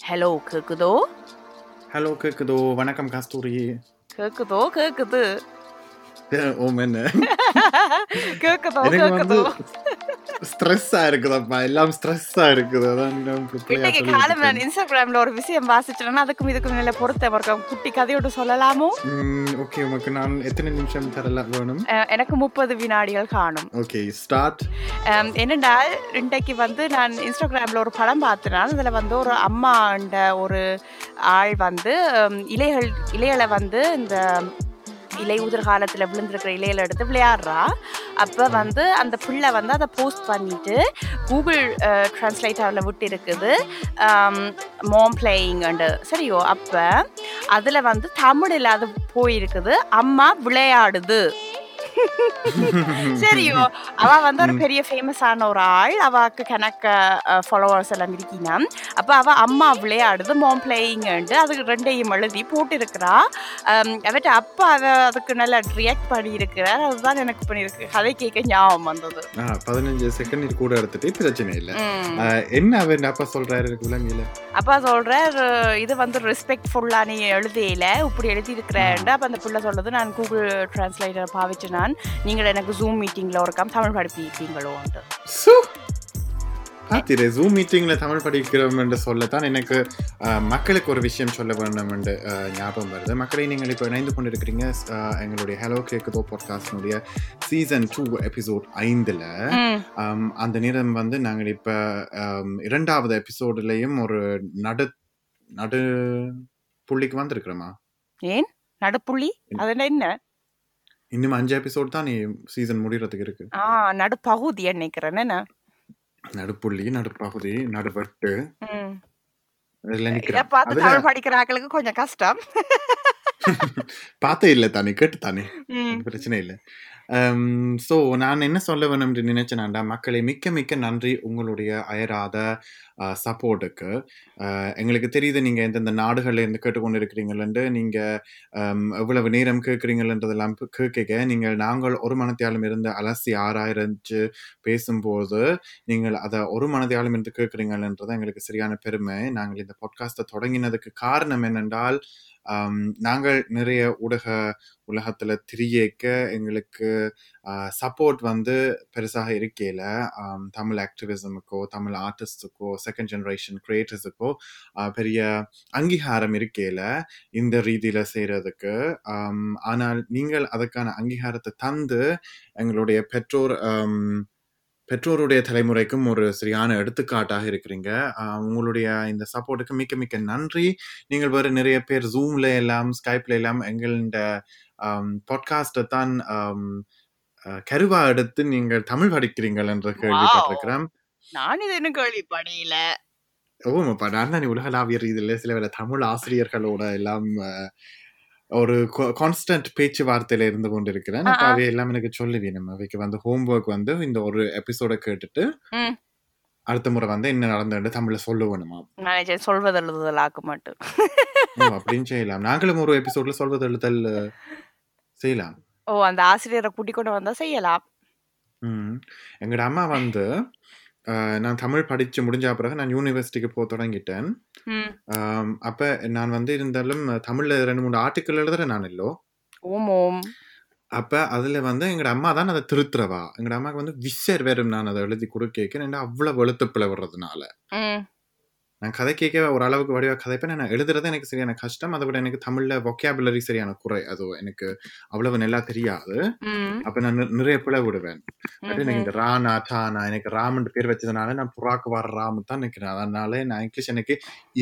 Hello கேக்குதோ? Hello கேக்குதோ? வணக்கம் கஸ்தூரி. கேக்குதோ கேக்குது. ஓம் என்ன கேக்குதோ கேக்குதோ. ஸ்ட்ரெஸ்ஸா இருக்குதப்பா? எல்லாம் ஸ்ட்ரெஸ்ஸா இருக்குது. அதான் இன்னைக்கு காலம் நான். இன்ஸ்டாகிராம்ல ஒரு விஷயம் வாசிச்சேன்னா அதுக்கும் இதுக்கும் நல்ல பொருத்தம் இருக்கும் குட்டி கதையோடு சொல்லலாமோ? ஓகே உமக்கு நான் எத்தனை நிமிஷம் தரலாம் வேணும்? எனக்கு முப்பது வினாடிகள் காணும். ஓகே ஸ்டார்ட் என்னடா இன்றைக்கு வந்து நான் இன்ஸ்டாகிராமில் ஒரு படம் பார்த்தேன் அதில் வந்து ஒரு அம்மாண்ட ஒரு ஆள் வந்து இலைகள் இலைகளை வந்து இந்த இலை உதிர் காலத்தில் விழுந்திருக்கிற இலையில எடுத்து விளையாடுறா. அப்போ வந்து அந்த பிள்ளை வந்து அதை போஸ்ட் பண்ணிட்டு கூகுள் ட்ரான்ஸ்லேட்டரில் விட்டு இருக்குது மோம் பிளேயிங்ண்டு சரியோ அப்போ அதில் வந்து தமிழில் அது போயிருக்குது. அம்மா விளையாடுது. சரியோ அவ வந்து ஒரு பெரிய ஃபேமஸான ஒரு ஆள் அவக்கு கணக்க ஃபாலோவர்ஸ் எல்லாம் இருக்கினா அப்போ அவ அம்மா விளையாடுது மோம் பிளேயிங்ண்டு அதுக்கு ரெண்டையும் எழுதி போட்டிருக்கிறா அவட்ட அப்பா அவ அதுக்கு நல்லா ரியாக்ட் பண்ணியிருக்கிறார் அதுதான் எனக்கு பண்ணியிருக்கு கதை கேட்க ஞாபகம் வந்தது பதினஞ்சு செகண்ட் இது கூட எடுத்துட்டு பிரச்சனை இல்லை என்ன அவர் அப்பா சொல்றாரு விளங்கில அப்பா சொல்றார் இது வந்து ரெஸ்பெக்ட்ஃபுல்லா நீ எழுதியில இப்படி எழுதியிருக்கிறேன் அப்போ அந்த பிள்ளை சொல்லுது நான் கூகுள் டிரான்ஸ்லேட்டர் பாவிச்சு நான் நீங்கள் எனக்கு ஜூம் மீட்டிங்கில் ஒரு கம் தமிழ் படிப்பிப்பீங்களோன்ட்டு சு! ஆத்திரே ஜூம் மீட்டிங்ல தமிழ் படிக்கிறோம் என்று சொல்லத்தான் எனக்கு மக்களுக்கு ஒரு விஷயம் சொல்ல வேண்டும் என்று ஞாபகம் வருது. மக்களை நீங்கள் இப்போ இணைந்து கொண்டிருக்கிறீங்க எங்களுடைய ஹலோ கேக்குதோ பாட்காஸ்டினுடைய சீசன் டூ எபிசோட் ஐந்தில். அந்த நேரம் வந்து நாங்கள் இப்போ இரண்டாவது எபிசோடுலேயும் ஒரு நடு நடு புள்ளிக்கு வந்திருக்கிறோமா? ஏன்? நடுப்புள்ளி? அது என்ன? இன்னும் அஞ்சு எபிசோட் தான் நீ சீசன் முடிகிறதுக்கு இருக்கு. ஆ நடுப்பகுதி நினைக்கிறேன். என்ன நடுப்புள்ளி நடுப்பகுதி நடுவட்டு. இதில் இதை பார்த்து தமிழ் கொஞ்சம் கஷ்டம். பார்த்தே இல்லை தானே கேட்டு தானே. பிரச்சனை இல்லை. ஸோ நான் என்ன சொல்ல வேணும் என்று நினைச்சேனாண்டா மக்களை மிக்க மிக்க நன்றி. உங்களுடைய அயராத சப்போர்ட்டுக்கு எங்களுக்கு தெரியுது நீங்கள் எந்தெந்த நாடுகள்ல இருந்து கேட்டுக்கொண்டு இருக்கிறீங்களென்று நீங்கள் எவ்வளவு நேரம் கேட்குறீங்களன்றதெல்லாம் கேட்க நீங்கள் நாங்கள் ஒரு மனத்தையாலும் இருந்து அலசி ஆராய்ச்சி பேசும்போது நீங்கள் அதை ஒரு மனதையாலும் இருந்து கேட்குறீங்கன்றது எங்களுக்கு சரியான பெருமை. நாங்கள் இந்த பாட்காஸ்ட்டை தொடங்கினதுக்கு காரணம் என்னென்றால் நாங்கள் நிறைய ஊடக உலகத்தில் திரியேக்க எங்களுக்கு சப்போர்ட் வந்து பெருசாக இருக்கையில் தமிழ் ஆக்டிவிசமுக்கோ தமிழ் ஆர்டிஸ்டுக்கோ செகண்ட் ஜென்ரேஷன் கிரியேட்டர்ஸுக்கோ பெரிய அங்கீகாரம் இருக்கையில் இந்த ரீதியில் செய்கிறதுக்கு ஆனால் நீங்கள் அதுக்கான அங்கீகாரத்தை தந்து எங்களுடைய பெற்றோர் பெற்றோருடைய தலைமுறைக்கும் ஒரு சரியான எடுத்துக்காட்டாக இருக்கிறீங்க. உங்களுடைய இந்த சப்போர்ட்டுக்கு மிக்க மிக்க நன்றி. நீங்கள் வேறு நிறைய பேர் ஜூம்ல எல்லாம் ஸ்கைப்ல எல்லாம் எங்களோட பாட்காஸ்ட்டை தான் கருவா எடுத்து நீங்கள் தமிழ் படிக்கிறீங்கள் என்று கேள்விப்பட்டிருக்கிறேன் நான் இது இன்னும் கேள்விப்படையில ஓமாப்பா நான் தான் உலகளாவிய ரீதியில் சில வேற தமிழ் ஆசிரியர்களோட எல்லாம் ஒரு கான்ஸ்டன்ட் பேச்சுவார்த்தையில இருந்து கொண்டிருக்கிறேன். அப்ப. அவை எல்லாம் எனக்கு சொல்லுவேன். நம்ம அவைக்கு வந்து ஹோம்ஒர்க் வந்து இந்த ஒரு எபிசோட கேட்டுட்டு. அடுத்த முறை வந்து என்ன நடந்தது தமிழ்ல சொல்லுவேணுமா சொல்வது எழுதுதல் ஆக்க மாட்டேன் ஓ அப்படின்னு செய்யலாம். நாங்களும் ஒரு எபிசோட்ல சொல்வது எழுதல் செய்யலாம். ஓ அந்த ஆசிரியரை கூட்டிக் கொண்டு வந்தா செய்யலாம். ம். எங்கட அம்மா வந்து நான் தமிழ் படிச்சு முடிஞ்ச பிறகு நான் யூனிவர்சிட்டிக்கு போக தொடங்கிட்டேன். அப்ப நான் வந்து இருந்தாலும் தமிழ்ல ரெண்டு மூணு ஆர்டிக்கல் எழுதுறேன் நான் இல்லோ. ஓம் ஓம். அப்ப அதுல வந்து எங்கட அம்மா தான் அதை திருத்துறவா. எங்கட அம்மாக்கு வந்து விசர் வேறும் நான் அதை எழுதி கொடுக்க அவ்வளவு எழுத்துப்பிழை வர்றதுனால. ம். நான் கதை கேட்க ஓரளவுக்கு வடிவா கதைப்பேன். நான் எழுதுறது எனக்கு சரியான கஷ்டம். அதை விட எனக்கு தமிழ்ல vocabulary சரியான குறை. அது எனக்கு அவ்வளவு நல்லா தெரியாது. அப்ப நான் நிறைய பிழை விடுவேன். அது எனக்கு. இந்த ராணா டானா எனக்கு ராமன் பேர் வச்சதுனால நான் புறாக்கு வர ராமு தான் நிக்கிறேன் அதனால நான் இங்கிலீஷ் எனக்கு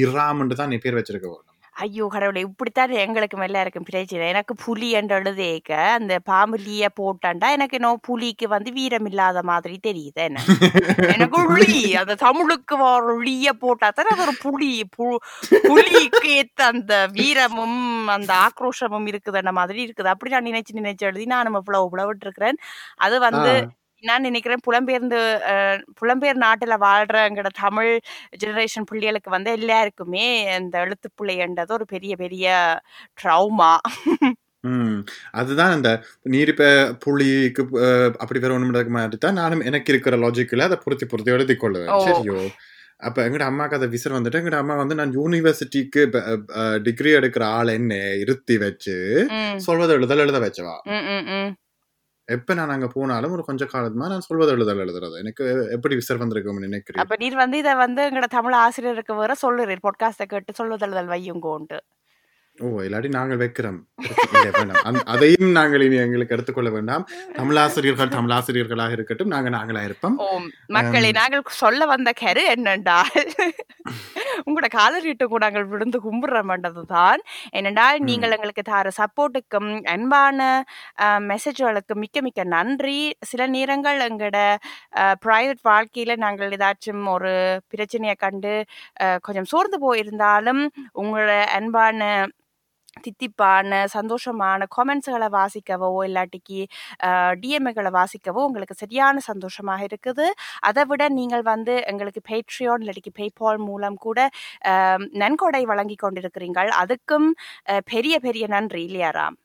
இராமன் தான் நீ பேர் வச்சிருக்க வேணும் ஐயோ கடவுளே இப்படித்தான் எங்களுக்கு மேல இருக்கும் பிரச்சனை எனக்கு புலி என்று எழுதேக்க அந்த பாம்பு லீய போட்டாண்டா எனக்கு நோ புலிக்கு வந்து வீரம் இல்லாத மாதிரி தெரியுது என்ன. எனக்கு புலி. அந்த தமிழுக்கு வர லீய போட்டா தானே அது ஒரு புலி பு- புலிக்கு ஏத்த அந்த வீரமும் அந்த ஆக்ரோஷமும் இருக்குதுன்ற மாதிரி இருக்குது. அப்படி நான் நினைச்சு நினைச்சு எழுதி நானும் இவ்வளவு உழவிட்டு இருக்கிறேன் அது வந்து நான் நினைக்கிறேன் புலம்பெயர்ந்து புலம்பெயர் நாட்டுல வாழ்ற எங்கட தமிழ் ஜெனரேஷன் பிள்ளைகளுக்கு வந்து எல்லாருக்குமே இந்த எழுத்து பிள்ளைன்றது ஒரு பெரிய பெரிய ட்ரௌமா ம். அதுதான் அந்த நீர் இப்ப புள்ளிக்கு அப்படி வரணும்ன்றதுக்கு மாதிரி தான் நானும் எனக்கு இருக்கிற லாஜிக்கில் அதை பொருத்தி பொருத்தி எழுதி கொள்ளுவேன். சரியோ? அப்ப எங்கட அம்மாக்கு அதை விசிற வந்துட்டு எங்கட அம்மா வந்து நான் யூனிவர்சிட்டிக்கு டிகிரி எடுக்கிற ஆள் என்ன இருத்தி வச்சு. சொல்வது எழுதல் எழுத வச்சவா. எப்ப நான் அங்க போனாலும் ஒரு கொஞ்ச காலமா நான் சொல்வது எழுதல் எழுதுறது. எனக்கு எப்படி விசர் வந்திருக்கும் நினைக்கிறேன் அப்ப நீர் வந்து இதை வந்து எங்கட தமிழ் ஆசிரியருக்கு வேற சொல்லுறேன் பொட்காஸ்ட கேட்டு சொல்லுதல் வையுங்கோன்ட்டு. ஓ இல்லாட்டி நாங்கள் வைக்கிறோம். வேண்டாம் அதையும் நாங்கள் இனி எங்களுக்கு எடுத்துக்கொள்ள வேண்டாம். தமிழாசிரியர்கள் தமிழாசிரியர்களாக இருக்கட்டும் நாங்க நாங்களா இருப்போம். மக்களை நாங்கள் சொல்ல வந்த கரு என்னென்றால் உங்களோட காலரீட்டுக்கும் நாங்கள் விழுந்து கும்பிடுற தான் என்னென்றால். நீங்கள் எங்களுக்கு தர சப்போர்ட்டுக்கும் அன்பான மெசேஜ்களுக்கு மிக்க மிக்க நன்றி. சில நேரங்கள் எங்களோட ப்ரைவேட் வாழ்க்கையில நாங்கள் ஏதாச்சும் ஒரு பிரச்சனையை கண்டு கொஞ்சம் சோர்ந்து போயிருந்தாலும் உங்களோட அன்பான தித்திப்பான சந்தோஷமான காமெண்ட்ஸ்களை வாசிக்கவோ இல்லாட்டிக்கு டிஎம்ஏகளை வாசிக்கவோ உங்களுக்கு சரியான சந்தோஷமாக இருக்குது. அதை விட நீங்கள் வந்து எங்களுக்கு பேட்ரியோன் இல்லாட்டிக்கு பேபால் மூலம் கூட நன்கொடை வழங்கி கொண்டிருக்கிறீர்கள். அதுக்கும் பெரிய பெரிய நன்றி இல்லையாராம்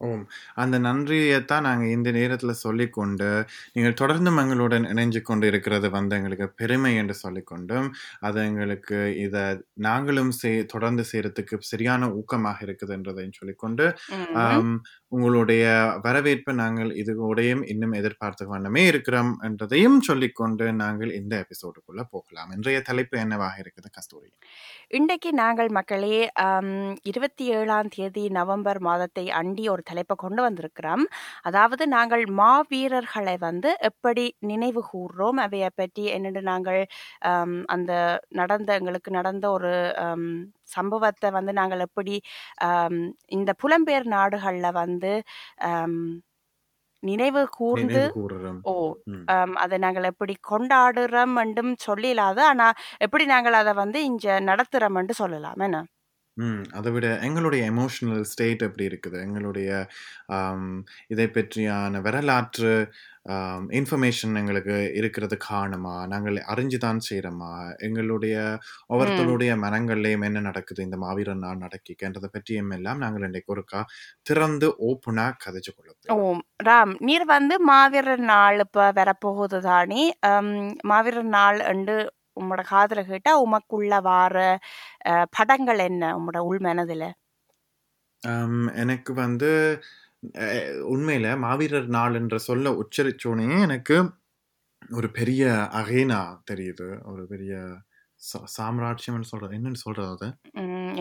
ஓம். அந்த நன்றியைத்தான் நாங்கள் இந்த நேரத்தில் சொல்லிக்கொண்டு நீங்கள் தொடர்ந்தும் எங்களுடன் இணைஞ்சு கொண்டு இருக்கிறது வந்து எங்களுக்கு பெருமை என்று சொல்லிக்கொண்டும் அது எங்களுக்கு இதை நாங்களும் செய் தொடர்ந்து செய்யறதுக்கு சரியான ஊக்கமாக இருக்குதுன்றதையும் சொல்லிக்கொண்டு ம். ஆம், உங்களுடைய வரவேற்பை நாங்கள் இதோடையும் இன்னும் எதிர்பார்த்து வண்ணமே இருக்கிறோம் என்றதையும் சொல்லிக்கொண்டு நாங்கள் இந்த எபிசோடுக்குள்ள போகலாம். இன்றைய தலைப்பு என்னவாக இருக்குது கஸ்தூரி? இன்றைக்கு நாங்கள் மக்களே இருபத்தி ஏழாம் தேதி நவம்பர் மாதத்தை அண்டி ஒரு தலைப்பை கொண்டு வந்திருக்கிறோம். அதாவது நாங்கள் மாவீரர்களை வந்து எப்படி நினைவு கூர்றோம்? அவையை பற்றி என்னென்று நாங்கள் அந்த நடந்த எங்களுக்கு நடந்த ஒரு சம்பவத்தை வந்து நாங்கள் எப்படி இந்த புலம்பெயர் நாடுகளில் வந்து நினைவு கூர்ந்து கூறுறோம் ஓ அதை நாங்கள் எப்படி கொண்டாடுறோம் என்றும் சொல்லிடாது ஆனா எப்படி நாங்கள் அதை வந்து இங்க நடத்துறோம் என்று சொல்லலாம். என்ன? ம். அதை விட எங்களுடைய எமோஷனல் ஸ்டேட் எப்படி இருக்குது? எங்களுடைய இதை பற்றியான வரலாற்று இன்ஃபர்மேஷன் எங்களுக்கு இருக்கிறது காணுமா? நாங்கள் அறிஞ்சுதான் செய்கிறோமா எங்களுடைய ஒவ்வொருத்தருடைய மனங்கள்லையும் என்ன நடக்குது? இந்த மாவீரன் நாள் நடக்கின்றதை பற்றியும் எல்லாம் நாங்கள் இன்றைக்கு ஒருக்கா திறந்து ஓப்பனாக கதைச்சு கொள்ள ஓ. ராம் நீர் வந்து மாவீரர் நாள் இப்ப வரப்போகுது தானே? மாவீரர் நாள் என்று உம்மோட காதுல கேட்டா உமக்குள்ள வார படங்கள் என்ன உம்மோட உள் மனதுல? எனக்கு வந்து உண்மையில மாவீரர் நாள் என்ற சொல்ல உச்சரிச்சோனே எனக்கு ஒரு பெரிய அகேனா தெரியுது. ஒரு பெரிய சாம்ராஜ்யம்னு சொல்றது. என்னன்னு சொல்றது அது?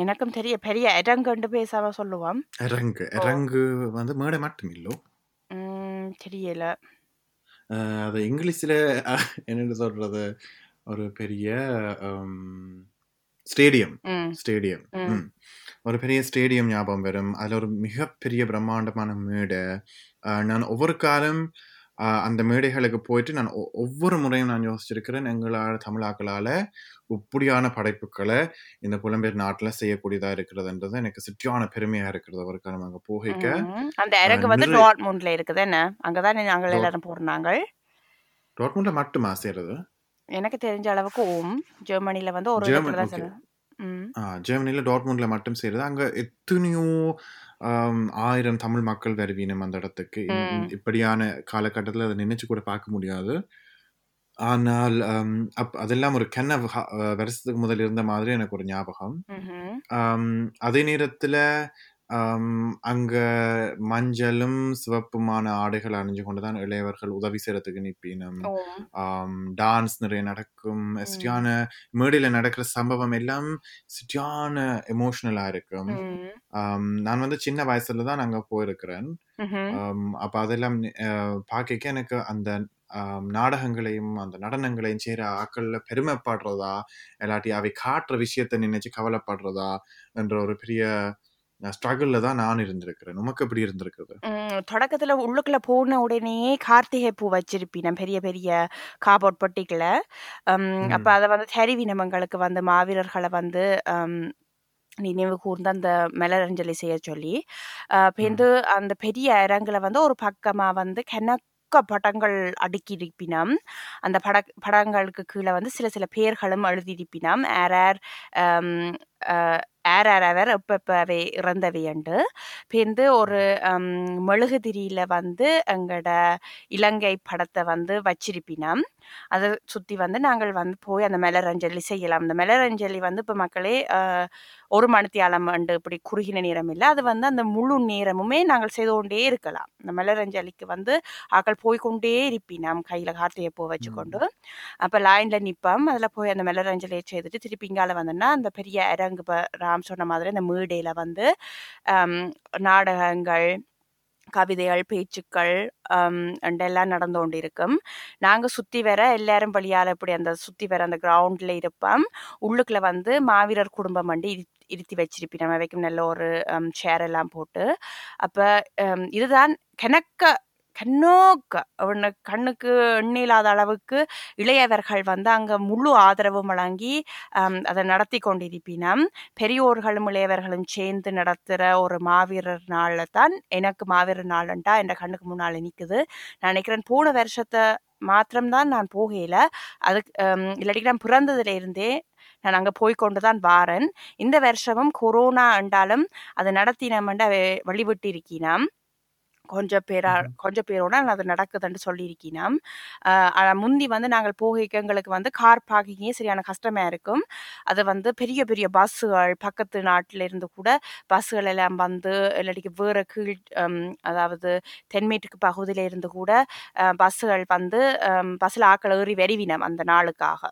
எனக்கும் தெரிய பெரிய இடங்கண்டு பேசாம சொல்லுவோம். இறங்கு ஓ. இறங்கு வந்து மேடை மட்டும் இல்லோ? தெரியல. அது இங்கிலீஷ்ல என்னன்னு சொல்றது? ஒரு பெரிய ஸ்டேடியம் ஸ்டேடியம். ஒரு பெரிய ஸ்டேடியம் ஞாபகம் வரும். அதில் ஒரு மிகப்பெரிய பிரம்மாண்டமான மேடை. நான் ஒவ்வொரு காலம் அந்த மேடைகளுக்கு போயிட்டு நான் ஒவ்வொரு முறையும் நான் யோசிச்சிருக்கிறேன். எங்களால் தமிழாக்களால் இப்படியான படைப்புகளை இந்த புலம்பெயர் நாட்டில் செய்யக்கூடியதாக இருக்கிறதுன்றது எனக்கு சிட்டியான பெருமையாக இருக்கிறது ஒரு காலம் அங்கே போகிக்க. அந்த அஹ், இறங்கு வந்து டாட்முண்ட்ல இருக்குது என்ன? அங்கதான் நாங்கள் எல்லாரும் போறாங்க டாட்மூண்டில் மட்டுமா செய்கிறது எனக்கு தெரிஞ்ச அளவுக்கு ஓம் ஜெர்மனில வந்து ஒரு ஜெர்மனியில் டாட்மூண்டில் மட்டும் செய்கிறது அங்கே எத்தனையோ ஆயிரம் தமிழ் மக்கள் வருவீனம் அந்த இடத்துக்கு. இப்படியான காலகட்டத்தில் அதை நினைச்சு கூட பார்க்க முடியாது. ஆனால் அப் அதெல்லாம் ஒரு கென்ன வருஷத்துக்கு முதல் இருந்த மாதிரி எனக்கு ஒரு ஞாபகம். அதே நேரத்தில் அங்க மஞ்சளும் சிவப்புமான ஆடைகள் அணிஞ்சு கொண்டு தான் இளையவர்கள் உதவி செய்யறதுக்கு நிற்பினம் ஓம் டான்ஸ் நிறைய நடக்கும். ம். சரியான மேடையில நடக்கிற சம்பவம் எல்லாம் சரியான எமோஷனலா இருக்கும். ம். நான் வந்து சின்ன வயசுல தான் அங்க போயிருக்கிறேன். ம்ஹும். அப்ப அதெல்லாம் பார்க்க எனக்கு அந்த ஆம், நாடகங்களையும் அந்த நடனங்களையும் செய்யற ஆக்கள்ல பெருமைப்படுறதா இல்லாட்டி அவை காட்டுற விஷயத்தை நினைச்சு கவலைப்படுறதா என்ற ஒரு பெரிய ஸ்ட்ரகிள்ல தான் நான் இருந்திருக்கிறேன். உமக்கு எப்படி இருந்திருக்குது? தொடக்கத்துல உள்ளுக்குள்ள போன உடனேயே கார்த்திகை பூ வச்சிருப்பினம் பெரிய பெரிய காபோர்ட் பொட்டிக்குள்ள அம், அப்ப அதை வந்து தெரிவினவங்களுக்கு வந்து மாவீரர்களை வந்து நினைவு கூர்ந்து அந்த மலரஞ்சலி செய்ய சொல்லி பேருந்து அந்த பெரிய அரங்குல வந்து ஒரு பக்கமா வந்து கணக்க படங்கள் அடுக்கி இருப்பினம் அந்த பட படங்களுக்கு கீழே வந்து சில சில பேர்களும் எழுதியிருப்பினம் யார் யார் அம், அஹ், யார் யார் அவர் எப்போ எப்போவே இறந்தவையண்டு ஒரு மெழுகுதிரியில் மெழுகுதிரியில வந்து எங்களோட இலங்கை படத்தை வந்து வச்சிருப்பினம். அதை சுற்றி வந்து நாங்கள் வந்து போய் அந்த மலரஞ்சலி செய்யலாம். அந்த மலரஞ்சலி வந்து இப்போ மக்களே ஒரு மணித்தியாலம் அண்டு இப்படி குறுகின நேரம் இல்லை. அது வந்து அந்த முழு நேரமுமே நாங்கள் செய்து கொண்டே இருக்கலாம். இந்த மலரஞ்சலிக்கு வந்து ஆக்கள் போய்க்கொண்டே இருப்பினோம் கையில் கார்த்திகை பூ வச்சுக்கொண்டு அப்போ லைனில் நிற்போம் அதில் போய் அந்த மலரஞ்சலியை செய்துட்டு திருப்பி இங்கால வந்தோன்னா அந்த பெரிய அரங்கு இப்போ ராம் சொன்ன மாதிரி அந்த மேடையில் வந்து நாடகங்கள் கவிதைகள் பேச்சுக்கள் ஹம், எல்லாம் நடந்து கொண்டு இருக்கும் நாங்கள் சுற்றி வர எல்லாரும் வழியால் இப்படி அந்த சுற்றி வர அந்த கிரவுண்டில் இருப்போம். உள்ளுக்குள்ள வந்து மாவீரர் குடும்பம் வண்டி இருத்தி வச்சிருப்பேன் நம்ம வைக்கும் நல்ல ஒரு சேர் எல்லாம் போட்டு. அப்போ இதுதான் கணக்க கண்ணோக்க ஒன்று கண்ணுக்கு எண்ணில்லாத அளவுக்கு இளையவர்கள் வந்து அங்கே முழு ஆதரவும் வழங்கி அதை நடத்தி கொண்டிருப்பினம். பெரியோர்களும் இளையவர்களும் சேர்ந்து நடத்துகிற ஒரு மாவீரர் நாளில் தான் எனக்கு மாவீரர் நாள்ண்டா என் கண்ணுக்கு முன்னால் நிற்குது நான் நினைக்கிறேன் போன வருஷத்தை மாத்திரம்தான் நான் போகையில் அதுக்கு இல்லாட்டிக்கு இல்லாட்டி நான் பிறந்ததுல இருந்தே நான் அங்கே போய் கொண்டு தான் வாரேன். இந்த வருஷமும் கொரோனா என்றாலும் அதை நடத்தினோம்னு வழிவிட்டு இருக்கினாம் கொஞ்சம் பேரா. கொஞ்சம் பேரோட அது நடக்குதுன்னு சொல்லியிருக்கினோம் ஆனால் முந்தி வந்து நாங்கள் போகைக்கு எங்களுக்கு வந்து கார் பார்க்கிங்கே சரியான கஷ்டமாக இருக்கும் அது வந்து பெரிய பெரிய பஸ்ஸுகள் பக்கத்து நாட்டில் இருந்து கூட பஸ்ஸுகள் எல்லாம் வந்து இல்லாட்டிக்கு வேறு கீழ் அதாவது தென்மேற்கு பகுதியில் இருந்து கூட பஸ்ஸுகள் வந்து பஸ்ஸில் ஆக்கள் ஏறி வெறிவினம் அந்த நாளுக்காக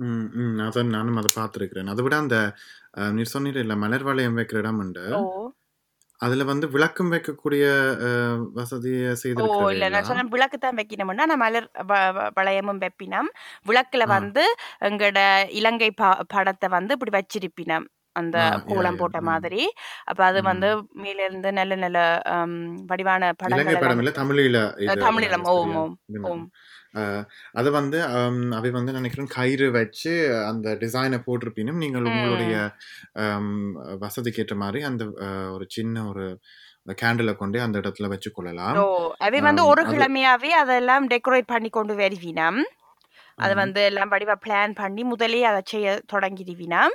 ம். அதான் நானும் அத பார்த்துருக்கிறேன். அதை விட அந்த நீர் சொன்னீர்கள்ல மலர் வளையம் வைக்கிற இடம் உண்டு. அதுல வந்து விளக்கம் வைக்கக்கூடிய வசதிய ஓ இல்லை நான்? சொன்னேன் விளக்கு தான் வைக்கணும்னா நான் மலர் வளையமும் வைப்பினம் விளக்கில். வந்து எங்களோட இலங்கை படத்தை வந்து இப்படி வச்சிருப்பினம் அந்த கோலம். போட்ட. மாதிரி அப்போ அது வந்து ம். மேலிருந்து நல்ல நல்ல வடிவான படங்கள் அது தமிழிலம் ஓம்? ஓம் ஓம் அது வந்து அவை வந்து நினைக்கிறேன் கயிறு வச்சு அந்த டிசைனை போட்டிருப்பினும், நீங்கள் உங்களுடைய வசதிக்கு ஏற்ற மாரி அந்த ஒரு சின்ன ஒரு கேண்டில கொண்டு அந்த இடத்துல வச்சுக்கொள்ளலாம். ஓ அவை வந்து ஒரு கிழமையாவே அதெல்லாம் டெக்கரேட் பண்ணி கொண்டு வருவினம் அது. வந்து எல்லாம் வடிவா பிளான் பண்ணி முதலே அதை செய்ய தொடங்கிடுவினாம்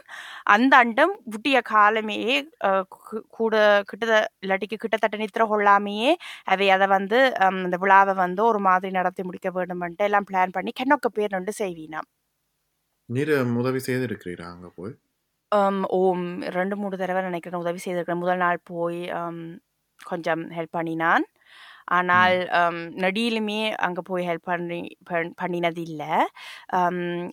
அந்த அண்டம் விட்டிய காலமே அஹ், கு- கூட கிட்ட இல்லாட்டிக்கு கிட்டத்தட்ட நித்திர கொள்ளாமையே அவை அதை வந்து அந்த விழாவை வந்து ஒரு மாதிரி நடத்தி முடிக்க வேண்டும்ன்ட்டு எல்லாம் பிளான் பண்ணி கென்னொக்க பேர் ரெண்டு செய்வினாம் நீர் உதவி செய்திருக்கிறீரா அங்க போய்? ஓம் ரெண்டு மூணு தடவை நினைக்கிறேன் உதவி செய்திருக்கிறேன் முதல் நாள் போய் கொஞ்சம் ஹெல்ப் பண்ணினான் ஆனால் நடியிலுமே அங்கே போய் ஹெல்ப் பண்ணி பண்- பண்ணினது இல்லை.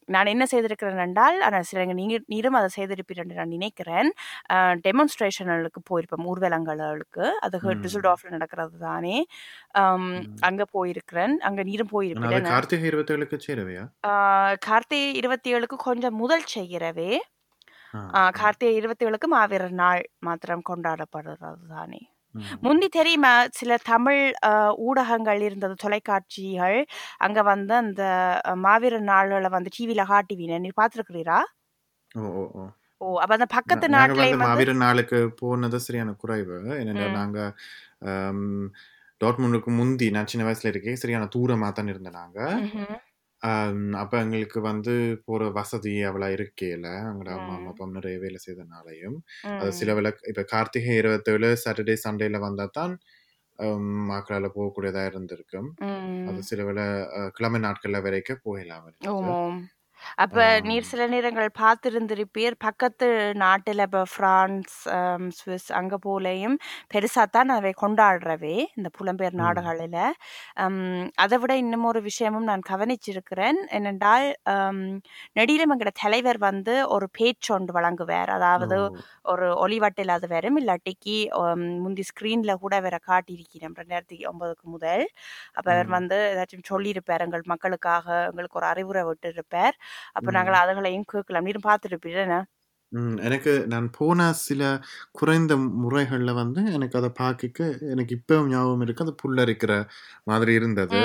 நான் என்ன செய்திருக்கிறேன் என்றால் ஆனால் சில நீங்க நீரும் அதை செய்திருப்பீர் நான் நினைக்கிறேன். டெமான்ஸ்ட்ரேஷனுக்கு போயிருப்போம் ஊர்வலங்களுக்கு அது. டிசுல்டாஃபில் நடக்கிறது தானே. அங்கே போயிருக்கிறேன். அங்கே நீரும் போயிருப்பீர் கார்த்திகை 27க்கு சேரவையா? கார்த்திகை இருபத்தி ஏழுக்கு கொஞ்சம் முதல் செய்கிறவே. கார்த்திகை இருபத்தி ஏழுக்கு மாவீரர் நாள் மாத்திரம் கொண்டாடப்படுறது தானே. ம். முந்தி தெரியுமா சில தமிழ் அ, ஊடகங்கள் இருந்தது தொலைக்காட்சிகள் அங்க வந்து அந்த அ, மாவீரர் நாள்களை வந்து டிவியில காட்டுவீங்க நீ பார்த்துருக்கிறீரா ஓ, ஓ, ஓ. ஓ அப்ப அந்த நா பக்கத்து நாங்க வந்து நாட்டிலையும் வந்து மாவீரர் நாளுக்கு போனது சரியான குறைவு. ம் நாங்க அம் டாட்மூண்டுக்கு முந்தி நான் சின்ன வயசுல இருக்கேன் சரியான தூரமா தான் இருந்தோம் நாங்க. ம்ஹும். அப்ப எங்களுக்கு வந்து போற வசதி அவ்வளோ இருக்கேல. எங்களோட அம்மா, ம் அப்பா நிறைய வேலை செய்தனாலயும். அது சில வேளை இப்ப கார்த்திகை 27 சாட்டர்டே, சண்டேல வந்தா தான் அம் ஆக்களால போகக்கூடியதா இருந்திருக்கும். அது சில அ கிழமை நாட்கள்ல வரைக்கும் போகலாம் அப்ப நீர். சில நேரங்கள் பார்த்திருந்திருப்பீர் பக்கத்து நாட்டுல இப்ப பிரான்ஸ் ஆம், சுவிஸ் அங்க போலையும் பெருசா தான் அவை கொண்டாடுறவே இந்த புலம்பெயர் ம். நாடுகளில் அதை விட இன்னும் ஒரு விஷயமும் நான் கவனிச்சிருக்கிறேன் என்னென்றால் ஆம், நெடிலும் எங்கட தலைவர் வந்து ஒரு பேச்சொண்டு வழங்குவார் ஓ! அதாவது ஒரு ஒளிவட்டில் அது வரும் இல்லாட்டிக்கு ஆம், முந்தி ஸ்க்ரீனில் கூட வேற காட்டியிருக்கிறேன் ரெண்டாயிரத்தி ஒன்பதுக்கு முதல் அப்போ அவர் ம். வந்து ஏதாச்சும் சொல்லியிருப்பார் எங்கள் மக்களுக்காக எங்களுக்கு ஒரு அறிவுரை விட்டுருப்பார் அப்போ. நாங்கள் அதுகளையும் கேட்கலாம் நீரும் என்ன ம். எனக்கு நான் போன சில குறைந்த முறைகள்ல வந்து எனக்கு அத பாக்கிக்க எனக்கு இப்பவும் ஞாபகம் இருக்கு. அது புல்லரிக்கிற மாதிரி இருந்தது.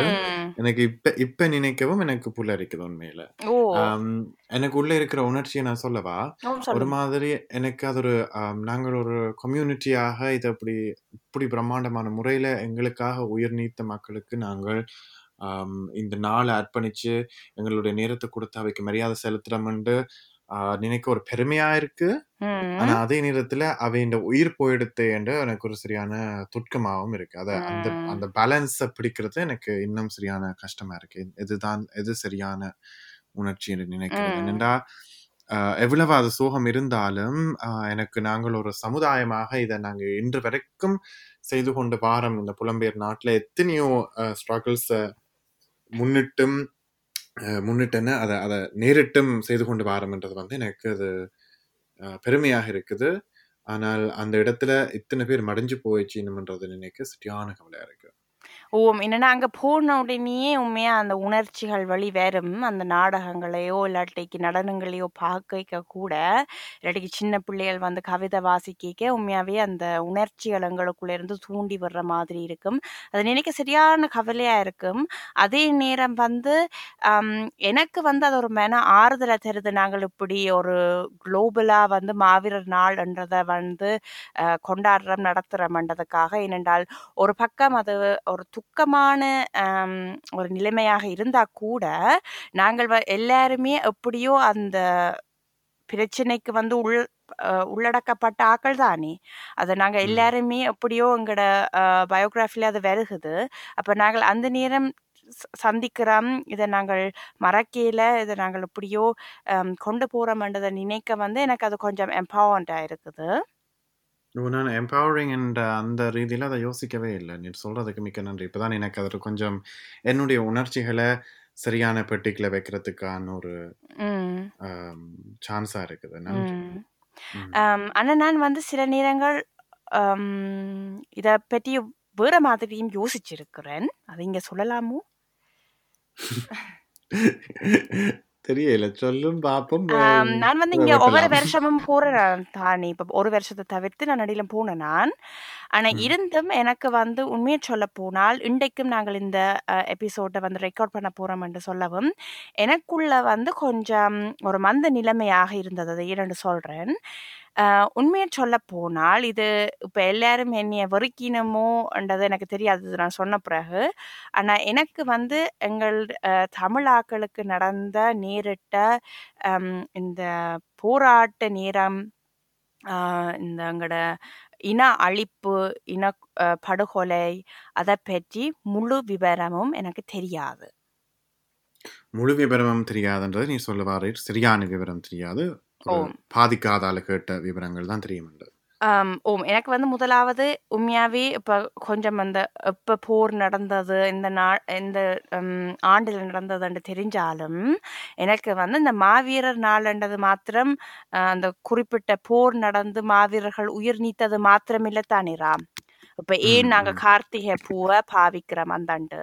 எனக்கு இப்ப இப்ப நினைக்கவும் எனக்கு புல்லரிக்குது உண்மையில. எனக்கு உள்ள இருக்கிற உணர்ச்சிய நான் சொல்லவா? ஒரு மாதிரி எனக்கு அது ஒரு நாங்கள் ஒரு கம்யூனிட்டியாக இத இப்படி இப்படி பிரம்மாண்டமான முறையில எங்களுக்காக உயிர் நீத்த மக்களுக்கு நாங்கள் இந்த நாள அர்ப்பணிச்சு எங்களுடைய நேரத்த குடுத்து அவைக்கு மரியாதை செலுத்துறோம்ன்ட்டு ஆஹ் நினைக்க ஒரு பெருமையா இருக்கு ஆனா. அதே நேரத்துல அவையின் உயிர் போயிடுத்து என்று எனக்கு ஒரு சரியான துட்கமாவும் இருக்கு அத அந்த. அந்த பேலன்ஸ பிடிக்கிறது எனக்கு இன்னும் சரியான கஷ்டமா இருக்கு எதுதான் எது சரியான உணர்ச்சி என்று. என்னென்றா ஆஹ் எவ்வளவு அது சோகம் இருந்தாலும் எனக்கு நாங்கள் ஒரு சமுதாயமாக இதை நாங்க இன்று வரைக்கும் செய்து கொண்டு வாரம் இந்த புலம்பெயர் நாட்டுல எத்தனையோ ஸ்ட்ரகிள்ஸ முன்னிட்டும் முன்னிட்டுன்னு அதை அதை நேரிட்டும் செய்து கொண்டு வாரம்ன்றது வந்து எனக்கு அது பெருமையாக இருக்குது. ஆனால் அந்த இடத்துல இத்தனை பேர் மடிஞ்சு போயிடுச்சுன்னுன்றது நினைக்க சரியான கவலையாக இருக்கு. ஓம். என்னன்னா அங்கே போன உடனேயே உண்மையாக அந்த உணர்ச்சிகள் வழி வேறும் அந்த நாடகங்களையோ இல்லாட்டிக்கு நடனங்களையோ பார்க்க கூட இல்லாட்டிக்கு சின்ன பிள்ளைகள் வந்து கவிதை வாசிக்க உண்மையாகவே அந்த உணர்ச்சிகள் எங்களுக்குள்ள இருந்து தூண்டி வர்ற மாதிரி இருக்கும். அது நினைக்க சரியான கவலையாக இருக்கும். அதே நேரம் வந்து எனக்கு வந்து அது ஒரு மன ஆறுதலை தருது. நாங்கள் இப்படி ஒரு குளோபலாக வந்து மாவீரர் நாள்ன்றதை வந்து கொண்டாடுறோம் நடத்துகிறோம்ன்றதுக்காக ஏனென்றால் ஒரு பக்கம் அது ஒரு துக்கமான ஒரு நிலைமையாக இருந்தா கூட நாங்கள் வ- எல்லாருமே எப்படியோ அந்த பிரச்சனைக்கு வந்து உள் உள்ளடக்கப்பட்ட ஆக்கள் தானே. அதை நாங்கள். எல்லாருமே எப்படியோ எங்களோட பயோகிராஃபில அது வருகுது. அப்போ நாங்கள் அந்த நேரம் சந்திக்கிறோம். இதை நாங்கள் மறக்கையில இதை நாங்கள் எப்படியோ கொண்டு போறோம்ன்றதை நினைக்க வந்து எனக்கு அது கொஞ்சம் எம்பவர்மெண்ட்டாக இருக்குது. நான் எம்பவரிங் என்ற அந்த ரீதியில அதை யோசிக்கவே இல்லை. நீ சொல்றதுக்கு மிக்க நன்றி. இப்பதான் எனக்கு அதில் கொஞ்சம் என்னுடைய உணர்ச்சிகளை சரியான பெட்டிக்குள்ள வைக்கிறதுக்கான ஒரு ம். சான்ஸா இருக்குது. நன்றி. ம். ம். ஆம், ஆனா நான் வந்து சில நேரங்கள் இதை பற்றி வேற மாதிரியும் யோசிச்சிருக்கிறேன். அது இங்க சொல்லலாமோ? தெரியல சொல்லும் பாப்போம் நான் வந்து இங்க ஒவ்வொரு வருஷமும் போறேன் தானே இப்ப ஒரு வருஷத்தை தவிர்த்து நான் நடியில போனேன் நான் ஆனா. இருந்தும் எனக்கு வந்து உண்மையை சொல்ல போனால் இன்றைக்கும் நாங்கள் இந்த எபிசோட்டை வந்து ரெக்கார்ட் பண்ண போறோம் என்று சொல்லவும் எனக்குள்ள வந்து கொஞ்சம் ஒரு மந்த நிலைமையாக இருந்தது அதை இரண்டு சொல்றேன் உண்மையை சொல்ல போனால் இது இப்போ எல்லாரும் என்னைய வெறுக்கினமோன்றது எனக்கு தெரியாது நான் சொன்ன பிறகு. ஆனால் எனக்கு வந்து எங்கள் தமிழாக்களுக்கு நடந்த நேரிட்ட இந்த போராட்ட நேரம் இந்த எங்களோட இன அழிப்பு இன படுகொலை அதை பற்றி முழு விவரமும் எனக்கு தெரியாது. முழு விவரமும் தெரியாதுன்றது நீ சொல்லுவாரு சரியான விவரம் தெரியாது. பாதிக்காதால கேட்ட விவரங்கள் தான் தெரியும் ஓம். எனக்கு வந்து முதலாவது உண்மையாவே இப்ப கொஞ்சம் அந்த எப்ப போர் நடந்தது இந்த நா இந்த ஆண்டுல நடந்ததுன்னு தெரிஞ்சாலும் எனக்கு வந்து இந்த மாவீரர் நாள்ன்றது மாத்திரம் அந்த குறிப்பிட்ட போர் நடந்து மாவீரர்கள் உயிர் நீத்தது மாத்திரம் இல்லத்தானே ராம்? இப்ப ஏன் ம் நாங்க ம் கார்த்திகை பூவை பாவிக்கிறோம் அந்தாண்டு?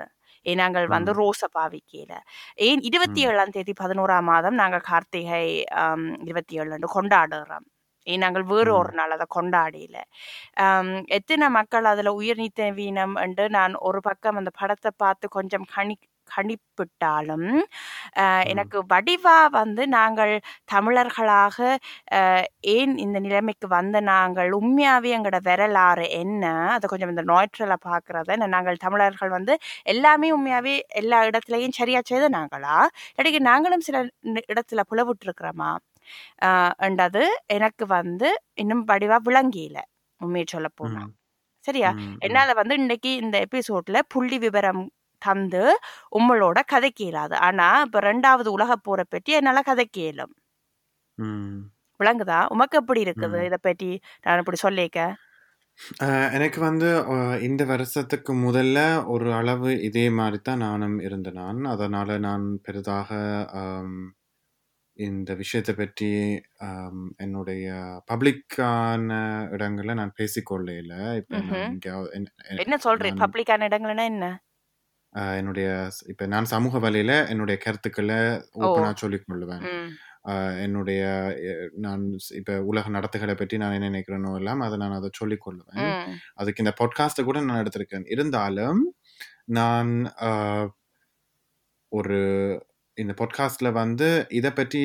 நாங்கள் வந்து ம். ரோஸை பாவிக்கல ஏன் இருபத்தி ஏழாம் தேதி பதினோராம் மாதம் நாங்கள் கார்த்திகை இருபத்தி ஏழு கொண்டாடுறோம். நாங்கள் வேறு ஒரு நாள் அதை கொண்டாடல. ஆம், எத்தனை மக்கள் அதில் உயிர் நீத்த வீணம் என்று நான் ஒரு பக்கம் அந்த படத்தை பார்த்து கொஞ்சம் கணி கணிப்பிட்டாலும் எனக்கு வடிவா வந்து நாங்கள் தமிழர்களாக ஏன் இந்த நிலைமைக்கு வந்த நாங்கள் உண்மையாவே எங்களோட வரலாறு என்ன? அதை கொஞ்சம் இந்த நோய்ற்றலை பார்க்கறத நாங்கள் தமிழர்கள் வந்து எல்லாமே உண்மையாவே எல்லா இடத்துலையும் சரியா செய்த நாங்களா இல்லாட்டி நாங்களும் சில இடத்துல புலவிட்டுருக்கிறோமா என்றது எனக்கு வந்து இன்னும் வடிவா விளங்கியில உண்மையை சொல்ல போனா. ம். சரியா? என்னால வந்து இன்னைக்கு இந்த எபிசோட்ல புள்ளி விவரம் தந்து உங்களோட கதைக்க இயலாது. ஆனா இப்ப ரெண்டாவது உலக போரை பற்றி என்னால கதைக்க இயலும் விளங்குதா உமக்கு எப்படி இருக்குது? இத பற்றி நான் இப்படி சொல்லிக்க. எனக்கு வந்து இந்த வருஷத்துக்கு முதல்ல ஒரு அளவு இதே மாதிரி தான் நானும் இருந்தேன் நான். அதனால நான் பெரிதாக இந்த விஷயத்தை பற்றி என்னுடைய பப்ளிக்கான இடங்கள்ல நான் பேசிக்கொள்ளையில. இப்ப என்ன சொல்றேன் பப்ளிக்கான இடங்கள்னா என்ன? என்னுடைய இப்ப நான் சமூக வலையில என்னுடைய கருத்துக்களை ஓ. ஓப்பனா சொல்லிக் கொள்ளுவேன். என்னுடைய நான் இப்ப உலக நடத்துகளை பற்றி நான் என்ன நினைக்கிறேனோ எல்லாம் அதை நான் அதை சொல்லிக் கொள்ளுவேன். அதுக்கு இந்த பாட்காஸ்ட்டை கூட நான் எடுத்திருக்கேன். இருந்தாலும் நான் ஒரு இந்த பாட்காஸ்ட்ல வந்து இதை பற்றி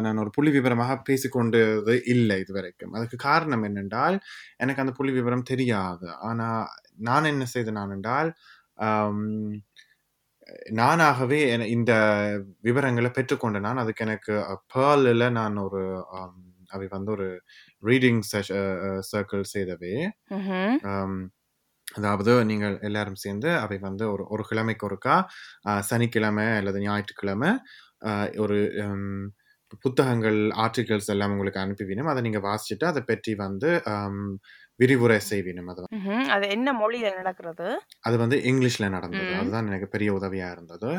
நான் ஒரு புள்ளி விவரமாக பேசிக்கொண்டது இல்லை இது வரைக்கும் அதுக்கு காரணம் என்னென்றால் எனக்கு அந்த புள்ளி விவரம் தெரியாது. ஆனா நான் என்ன செய்தேன் நான் என்றால் நானாகவே இந்த விவரங்களை பெற்றுக்கொண்ட நான் அதுக்கு எனக்கு பேர்லில் நான் ஒரு அவை வந்து ஒரு ரீடிங் சர்க்கிள் செய்தவே அதாவது நீங்கள் எல்லாரும் சேர்ந்து அவை வந்து ஒரு ஒரு கிழமைக்கு ஒருக்கா சனிக்கிழமை அல்லது ஞாயிற்றுக்கிழமை ஒரு புத்தகங்கள் ஆர்டிகல்ஸ் எல்லாம் உங்களுக்கு அனுப்பிவிடும் அதை நீங்கள் வாசிச்சுட்டு அதை பற்றி வந்து விரிவுரை செய்வினும் அது. அது என்ன மொழியில நடக்கிறது? அது வந்து இங்கிலீஷ்ல நடந்தது. அதுதான் எனக்கு பெரிய உதவியா இருந்தது.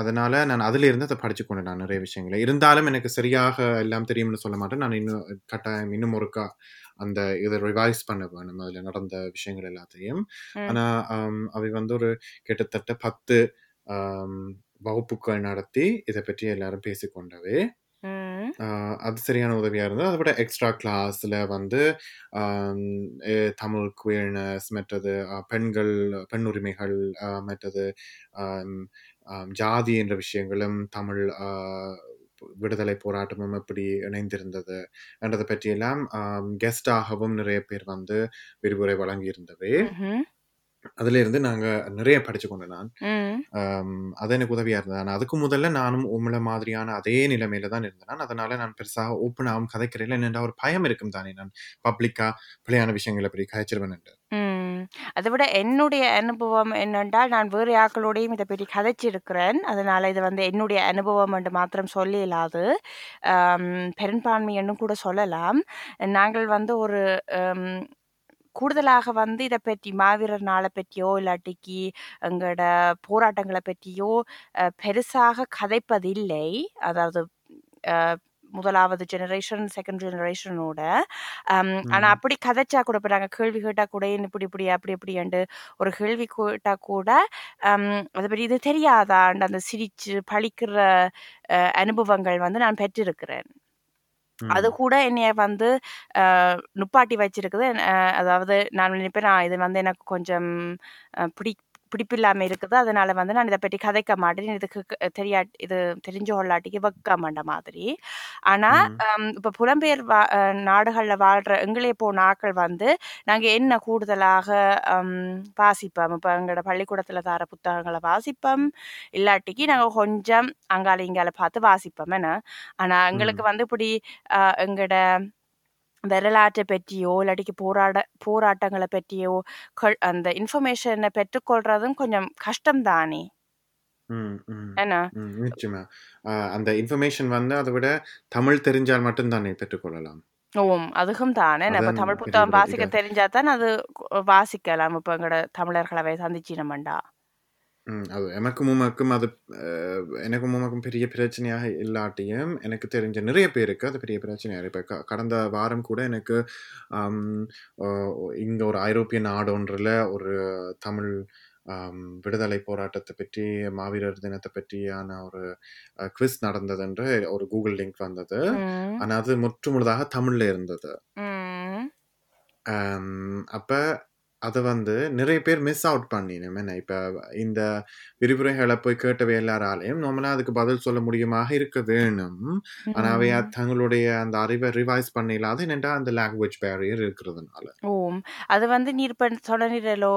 அதனால நான் அதுல இருந்து அதை படிச்சு கொண்டேன் நான் நிறைய விஷயங்களை. இருந்தாலும் எனக்கு சரியாக எல்லாம் தெரியும்னு சொல்ல மாட்டேன். நான் இன்னும் கட்டாயம் இன்னும் ஒருக்கா அந்த இதை ரிவைஸ் பண்ண வேணும். அதுல நடந்த விஷயங்கள் எல்லாத்தையும். ஆனா அவை வந்து ஒரு கிட்டத்தட்ட பத்து வகுப்புகள் நடத்தி இதை பற்றி எல்லாரும் பேசிக்கொண்டவே. அது சரியான உதவியா இருந்தது. அதை விட எக்ஸ்ட்ரா கிளாஸ்ல வந்து தமிழ் குயர்னஸ் மற்றது பெண்கள் பெண் உரிமைகள் மற்றது ஜாதி என்ற விஷயங்களும் தமிழ் விடுதலை போராட்டமும் எப்படி இணைந்திருந்தது என்றதை பற்றியெல்லாம் கெஸ்டாகவும் நிறைய பேர் வந்து விரிவுரை வழங்கியிருந்தவை அதுல இருந்து நாங்க நிறைய படிச்சு கொண்டேன் நான் அது எனக்கு உதவியா இருந்தது. ஆனா அதுக்கு முதல்ல நானும் உங்களை மாதிரியான அதே நிலைமையில தான் இருந்தேன். அதனால நான் பெருசாக ஓப்பனாகவும் கதைக்கிறேன் என்னென்ற ஒரு பயம் இருக்கும் தானே நான். பப்ளிக்கா பிள்ளையான விஷயங்களை பற்றி கதைச்சிருவேன். அதை விட என்னுடைய அனுபவம் என்னென்றால் நான் வேறு ஆக்களோடையும் இதை பற்றி கதைச்சிருக்கிறேன். அதனால இது வந்து என்னுடைய அனுபவம் என்று மாத்திரம் சொல்ல இயலாது ஆம், பெரும்பான்மை என்னும் கூட சொல்லலாம். நாங்கள் வந்து ஒரு கூடுதலாக வந்து இதை பற்றி மாவீரர் நாளை பற்றியோ இல்லாட்டிக்கு எங்களோட போராட்டங்களை பற்றியோ பெருசாக கதைப்பதில்லை. அதாவது முதலாவது ஜெனரேஷன் செகண்ட் ஜெனரேஷனோட ஆனா ம். அப்படி கதைச்சா கூட இப்போ நாங்கள் கேள்வி கேட்டா கூட "ஏன் இப்படி இப்படி அப்படி இப்படின்ட்டு ஒரு கேள்வி கேட்டா கூட அதை பற்றி இது தெரியாதான்னு அந்த சிரிச்சு பழிக்கிற அனுபவங்கள் வந்து நான் பெற்றிருக்கிறேன். அது. கூட என்னைய வந்து நுப்பாட்டி வச்சிருக்குது அஹ், அதாவது நான் நினைப்பேன் "நான் இது வந்து எனக்கு கொஞ்சம் அஹ், பிடி பிடிப்பில்லாம இருக்குது. அதனால வந்து நான் இதை பற்றி கதைக்க மாட்டேன். இதுக்கு தெரியா இது தெரிஞ்ச கொள்ளாட்டிக்கு வைக்க மாட்ட மாதிரி. ஆனா ம். ஆம், இப்ப புலம்பெயர் வா நாடுகள்ல வாழ்ற எங்களே போன ஆட்கள் வந்து நாங்க என்ன கூடுதலாக வாசிப்போம்? இப்ப எங்களோட பள்ளிக்கூடத்துல தர புத்தகங்களை வாசிப்போம். இல்லாட்டிக்கு நாங்க கொஞ்சம் அங்கால இங்கால பார்த்து வாசிப்போம். என்ன? ஆனா ம். எங்களுக்கு வந்து இப்படி எங்களோட வரலாற்றை பற்றியோ இல்லாட்டிக்கு போராட போராட்டங்களை பற்றியோ அந்த இன்ஃபர்மேஷனை பெற்றுக்கொள்றதும் கொஞ்சம் கஷ்டம் தானே. நிச்சயமா. அந்த இன்ஃபர்மேஷன் வந்து அதை விட தமிழ் தெரிஞ்சால் மட்டும்தானே பெற்றுக்கொள்ளலாம். ஓம் அதுக்கும் தானே. நம்ம தமிழ் புத்தகம் வாசிக்க தெரிஞ்சா தான் அது வாசிக்கலாம். இப்போ எங்களோட தமிழர்களை சந்திச்சினோம்டா. ம். அது எனக்கும் உமக்கும் அது எனக்கும் உமக்கும் பெரிய பிரச்சனையாக இல்லாட்டியும் எனக்கு தெரிஞ்ச நிறைய பேருக்கு அது பெரிய பிரச்சனையாக இப்போ க கடந்த வாரம் கூட எனக்கு இங்க ஒரு ஐரோப்பிய நாடு ஒன்றில் ஒரு தமிழ் விடுதலை போராட்டத்தை பற்றி மாவீரர் தினத்தை பற்றியான ஒரு குவிஸ் நடந்தது என்று ஒரு கூகுள் லிங்க் வந்தது ஆனால் அது முற்றுமுழுதாக தமிழ்ல இருந்தது அப்ப அதை வந்து நிறைய பேர் மிஸ் அவுட் பண்ணினோம் என்ன இப்போ இந்த விரிவுரைகளை போய் கேட்டவை எல்லாராலையும் நார்மலாக அதுக்கு பதில் சொல்ல முடியுமாக இருக்க வேணும். ஆனால் அவை தங்களுடைய அந்த அறிவை ரிவைஸ் பண்ணிடலாது என்னென்றா அந்த லாங்குவேஜ் பேரியர் இருக்கிறதுனால. ஓம். அது வந்து நீர் சொன்னீரலோ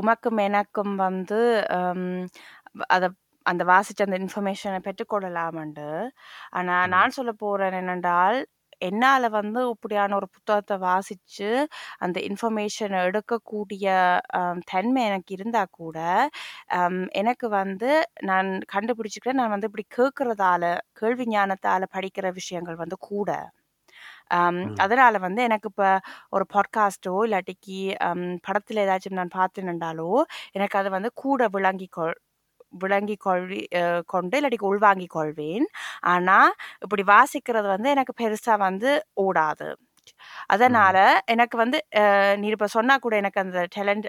உமக்கும் எனக்கும் வந்து அதை அந்த வாசிச்ச அந்த இன்ஃபர்மேஷனை பெற்றுக்கொள்ளலாமண்டு. ஆனா ம். நான் சொல்ல போறேன் என்னென்றால் என்னால வந்து இப்படியான ஒரு புத்தகத்தை வாசிச்சு அந்த இன்ஃபர்மேஷனை எடுக்கக்கூடிய தன்மை எனக்கு இருந்தா கூட எனக்கு வந்து நான் கண்டுபிடிச்சிக்கிறேன் நான் வந்து இப்படி கேட்கறதால கேள்வி ஞானத்தால படிக்கிற விஷயங்கள் வந்து கூட. அதனால வந்து எனக்கு இப்போ ஒரு பாட்காஸ்ட்டோ இல்லாட்டிக்கு படத்துல ஏதாச்சும் நான் பார்த்தேன்னுண்டாலோ எனக்கு அது வந்து கூட விளங்கி கொள் விளங்கி கொள்வி கொண்டு இல்லாட்டிக்கு உள்வாங்கி கொள்வேன் ஆனால் இப்படி வாசிக்கிறது வந்து எனக்கு பெருசாக வந்து ஓடாது. அதனால எனக்கு வந்து நீ இப்ப சொன்னா கூட எனக்கு அந்த டேலண்ட்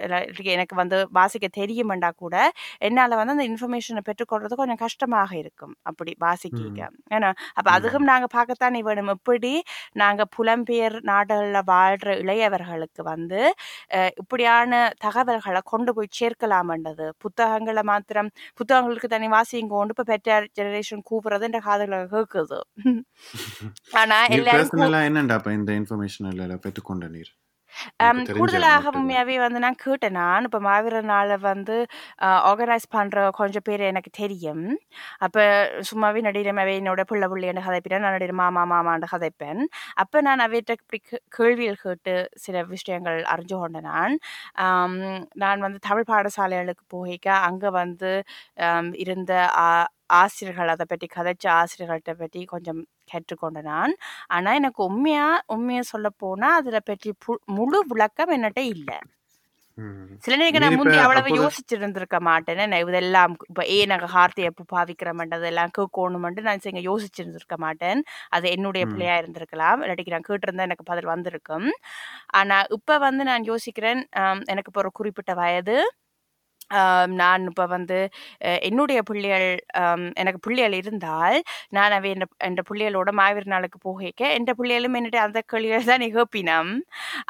எனக்கு வந்து வாசிக்க தெரியுமெண்டா கூட என்னால வந்து அந்த இன்ஃபர்மேஷனை பெற்றுக்கொள்றது கொஞ்சம் கஷ்டமாக இருக்கும். அப்படி வாசிக்க ஏன்னா அப்ப அதுக்கும் நாங்க பார்க்கத்தானே வேணும். எப்படி நாங்க புலம்பெயர் நாடுகள்ல வாழ்ற இளையவர்களுக்கு வந்து இப்படியான தகவல்களை கொண்டு போய் சேர்க்கலாம்ன்றது. புத்தகங்களை மாத்திரம் புத்தகங்களுக்கு தனி வாசிங்கோண்டு இப்ப பெற்ற ஜெனரேஷன் கூப்பிடுறது என்ற காதுல கேக்குது. ஆனா நீர் எல்லாரும் கூ பர்சனலாக என்னண்டா இந்த இன்ஃபர்மேஷன் எல்லாம் பெற்றுக்கொண்ட நீர். அம், எனக்கு தெரிஞ்ச கூடுதலாக மட்டும்தான் உண்மையாவே வந்து நான் கேட்டேன் நான் இப்போ மாவீர நாளை வந்து ஆர்கனைஸ் பண்ற கொஞ்சம் பேர் எனக்கு தெரியும். அப்ப சும்மாவே நடிகரமாவே என்னோட புள்ள புள்ளின்னு கதைப்பிட்டேன் நான் நடிகர் மாமா மாமான்னு கதைப்பேன். அப்ப நான் அவைகிட்ட இப்படி கே- கேள்விகள் கேட்டு சில விஷயங்கள் அறிஞ்சு கொண்டேன் நான். நான் வந்து தமிழ் பாடசாலைகளுக்கு போகிக்க அங்க வந்து இருந்த ஆசிரியர்கள் அதை பற்றி கதைச்ச ஆசிரியர்கள்ட்ட பற்றி கொஞ்சம் கற்றுக்கொண்ட நான். ஆனா எனக்கு உண்மையா உண்மையா சொல்ல போனா அதுல பற்றி முழு விளக்கம் என்னட்ட இல்ல. சில நேரம் நீர் நான் இப்ப முந்தி அவ்வளவு யோசிச்சிருந்திருக்க மாட்டேன். நான் இதெல்லாம் இப்ப ஏன் நாங்க ஹார்த்தை எப்போ பாவிக்கிறோம்ன்றது எல்லாம் கேட்கணுமெண்டு நான் இங்க யோசிச்சிருந்திருக்க மாட்டேன். அது என்னுடைய. பிள்ளையா இருந்திருக்கலாம். இல்லாட்டிக்கு நான் கேட்டிருந்தா எனக்கு பதில் வந்திருக்கும். ஆனா இப்ப வந்து நான் யோசிக்கிறேன். எனக்கு இப்போ ஒரு குறிப்பிட்ட வயது. நான் இப்போ வந்து என்னுடைய பிள்ளைகள் எனக்கு பிள்ளைகள் இருந்தால் நான் அவை என் என் பிள்ளைகளோட மாவீர் நாளுக்கு போகிக்க என் பிள்ளைகளும் என்னுடைய அந்த கேள்விகள் தான் நிகழ்ப்பினம்.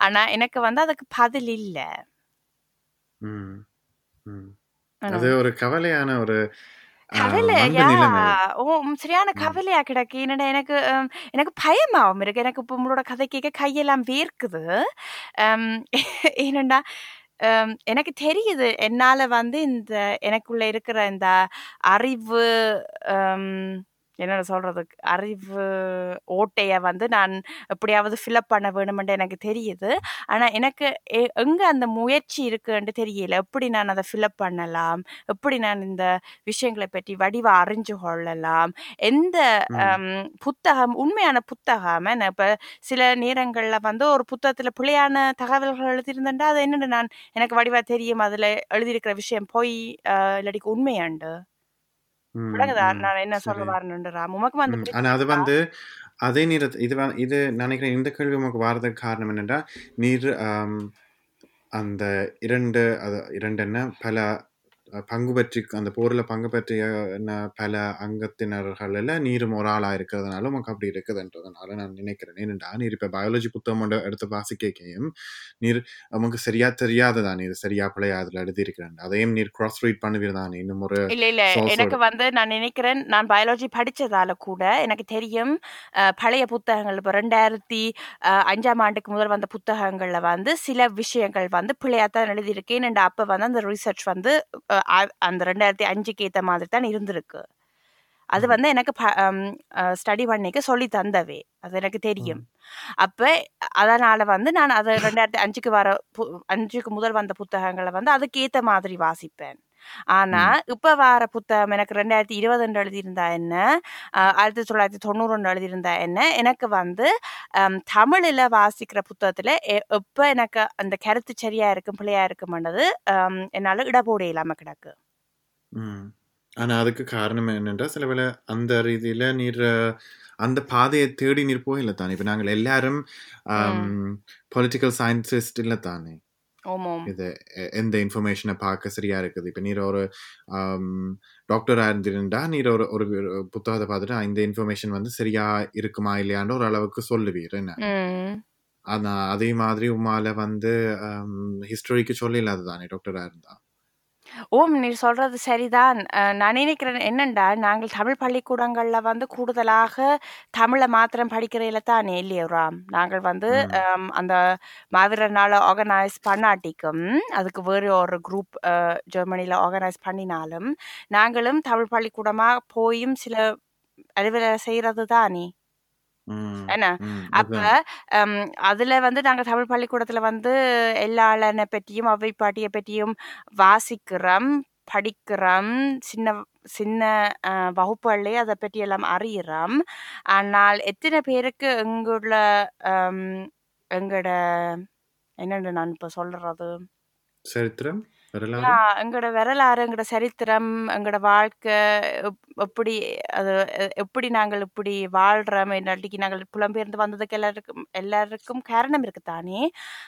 ஆனா எனக்கு வந்து அதுக்கு பதில் இல்லை. அது ஒரு கவலையான ஒரு ஆ, கவலை மந்த யா நிலைமை. ஓ சரியான. கவலையா கிடக்கு. என்னடா எனக்கு எனக்கு பயமாவும் இருக்கு. எனக்கு இப்போ உங்களோட கதை கேட்க கையெல்லாம் வேர்க்குது. ஏனண்டா ஹம், எனக்கு தெரியுது. என்னால் வந்து இந்த எனக்குள்ளே இருக்கிற இந்த அறிவு ஹம், என்ன சொல்றது அறிவு ஓட்டைய வந்து நான் எப்படியாவது ஃபில்அப் பண்ண வேணுமென்று எனக்கு தெரியுது. ஆனா எனக்கு எங்க அந்த முயற்சி இருக்குன்னு தெரியல. எப்படி நான் அதை ஃபில்அப் பண்ணலாம்? எப்படி நான் இந்த விஷயங்களை பற்றி வடிவா அறிஞ்சு கொள்ளலாம்? எந்த புத்தகம் உண்மையான புத்தகம் இப்ப சில நேரங்கள்ல வந்து ஒரு புத்தகத்துல பிழையான தகவல்கள் எழுதியிருந்தா அது என்னன்னு நான் எனக்கு வடிவா தெரியும். அதுல எழுதியிருக்கிற விஷயம் போய் இல்லாட்டிக்கு உண்மையாண்டு. விளங்குதா ம். நான் என்ன சொல்ல சரி வரணுன்ற ராம் உமக்கும் அந்த ம். பிரச்சனை ஆனா அது வந்து அதே நேரத்து இது இது நினைக்கிறேன் இந்த கேள்வி உமக்கு வாரதுக்கு காரணம் என்னன்னா நீர் அந்த இரண்டு அது இரண்டு என்ன பல பங்கு பற்றி அந்த போர்ல பங்கு பற்றிய பல அங்கத்தினர்கள் நீரும் ஒரு ஆளா இருக்கிறதுனால உமக்கு அப்படி இருக்குதுன்றதுனால நான் நினைக்கிறேன். ஏனென்றா நீர் இப்ப பயாலஜி புத்தகம் எடுத்து வாசிக்கையும் நீர் உமக்கு சரியா தெரியாததான் இது சரியா பிள்ளையா அதுல எழுதியிருக்கிறேன் அதையும் நீர் கிராஸ் ரீட் பண்ணுவீர் தானே இன்னும் ஒரு இல்ல இல்ல எனக்கு வந்து நான் நினைக்கிறேன் நான் பயாலஜி படிச்சதால கூட எனக்கு தெரியும் பழைய புத்தகங்கள் இப்போ ரெண்டாயிரத்தி அஞ்சாம் ஆண்டுக்கு முதல் வந்த புத்தகங்கள்ல வந்து சில விஷயங்கள் வந்து பிள்ளையாத்தான் எழுதியிருக்கேன். and அப்ப வந்து அந்த ரிசர்ச் வந்து அந்த ரெண்டாயிரத்தி அஞ்சுக்கு ஏத்த மாதிரி தான் இருந்திருக்கு அது. வந்து எனக்கு ஸ்டடி பண்ணிக்க சொல்லி தந்தவே அது எனக்கு தெரியும். அப்ப அதனால வந்து நான் அதை ரெண்டாயிரத்தி அஞ்சுக்கு வர பு- அஞ்சுக்கு முதல் வந்த புத்தகங்களை வந்து அதுக்கு ஏத்த மாதிரி வாசிப்பேன் ஆனா. இப்ப வர புத்தகம் எனக்கு ரெண்டாயிரத்தி இருபதுன்னு எழுதியிருந்தா என்ன? ஆயிரத்தி தொள்ளாயிரத்தி தொண்ணூறுன்னு எழுதியிருந்தா என்ன? எனக்கு வந்து தமிழ்ல வாசிக்கிற புத்தகத்துல எப்ப எனக்கு அந்த கருத்து சரியா இருக்கும் பிள்ளையா இருக்கும்ன்றது என்னால இடபோட இல்லாம கிடக்கு. ஆனா அதுக்கு காரணம் என்னென்றா சில வேளை அந்த ரீதியில நீர் அந்த பாதையை தேடி நீர் போகல தானே இப்ப நாங்கள் எல்லாரும் பொலிட்டிக்கல் சயின்டிஸ்ட் இல்லை தானே இது எந்த இன்ஃபர்மேஷனை பார்க்க சரியா இருக்குது? இப்ப நீர் ஒரு டாக்டரா இருந்திருந்தா நீர் ஒரு ஒரு புத்தகத்தை பார்த்துட்டு "ஆ, இந்த இன்ஃபர்மேஷன் வந்து சரியா இருக்குமா இல்லையான்னு ஒரு அளவுக்கு சொல்லுவீர். என்ன? ஆனா அதே மாதிரி உமால வந்து ஹிஸ்டரிக்கு சொல்ல இல்லாத தானே டாக்டரா இருந்தா? ஓம் நீர் சொல்றது சரிதான். நான் நினைக்கிறேன் என்னண்டா நாங்கள் தமிழ் பள்ளிக்கூடங்கள்ல வந்து கூடுதலாக தமிழை மாத்திரம் படிக்கிறதுல தானே இல்லையா ராம்? நாங்கள் வந்து அந்த மாவீரர் நாளை ஆர்கனைஸ் பண்ணாட்டிக்கும் அதுக்கு வேறு ஒரு குரூப் ஜெர்மனியில் ஆர்கனைஸ் பண்ணினாலும் நாங்களும் தமிழ் பள்ளிக்கூடமா போயும் சில அலுவலை செய்யறது தானே? என்ன அப்ப அதுல வந்து நாங்க தமிழ் பள்ளிக்கூடத்துல வந்து எல்லாளனை பற்றியும் அவை பாட்டியை பற்றியும் வாசிக்கிறோம் படிக்கிறோம் சின்ன சின்ன வகுப்புகள்லயே அதை பற்றி எல்லாம் அறியிறோம். ஆனால் எத்தனை பேருக்கு எங்குள்ள ஹம், எங்கட என்னன்னு நான் இப்ப சொல்றது? சரித்திரம்? வரலாறு? எங்களோட வரலாறு எங்களோட சரித்திரம் எங்களோட வாழ்க்கை எப்- எப்படி அது எப்படி நாங்கள் இப்படி வாழ்றோம் இல்லாட்டிக்கு நாங்கள் புலம்பெயர்ந்து வந்ததுக்கு எல்லாருக்கும் எல்லாருக்கும் காரணம் இருக்குதானே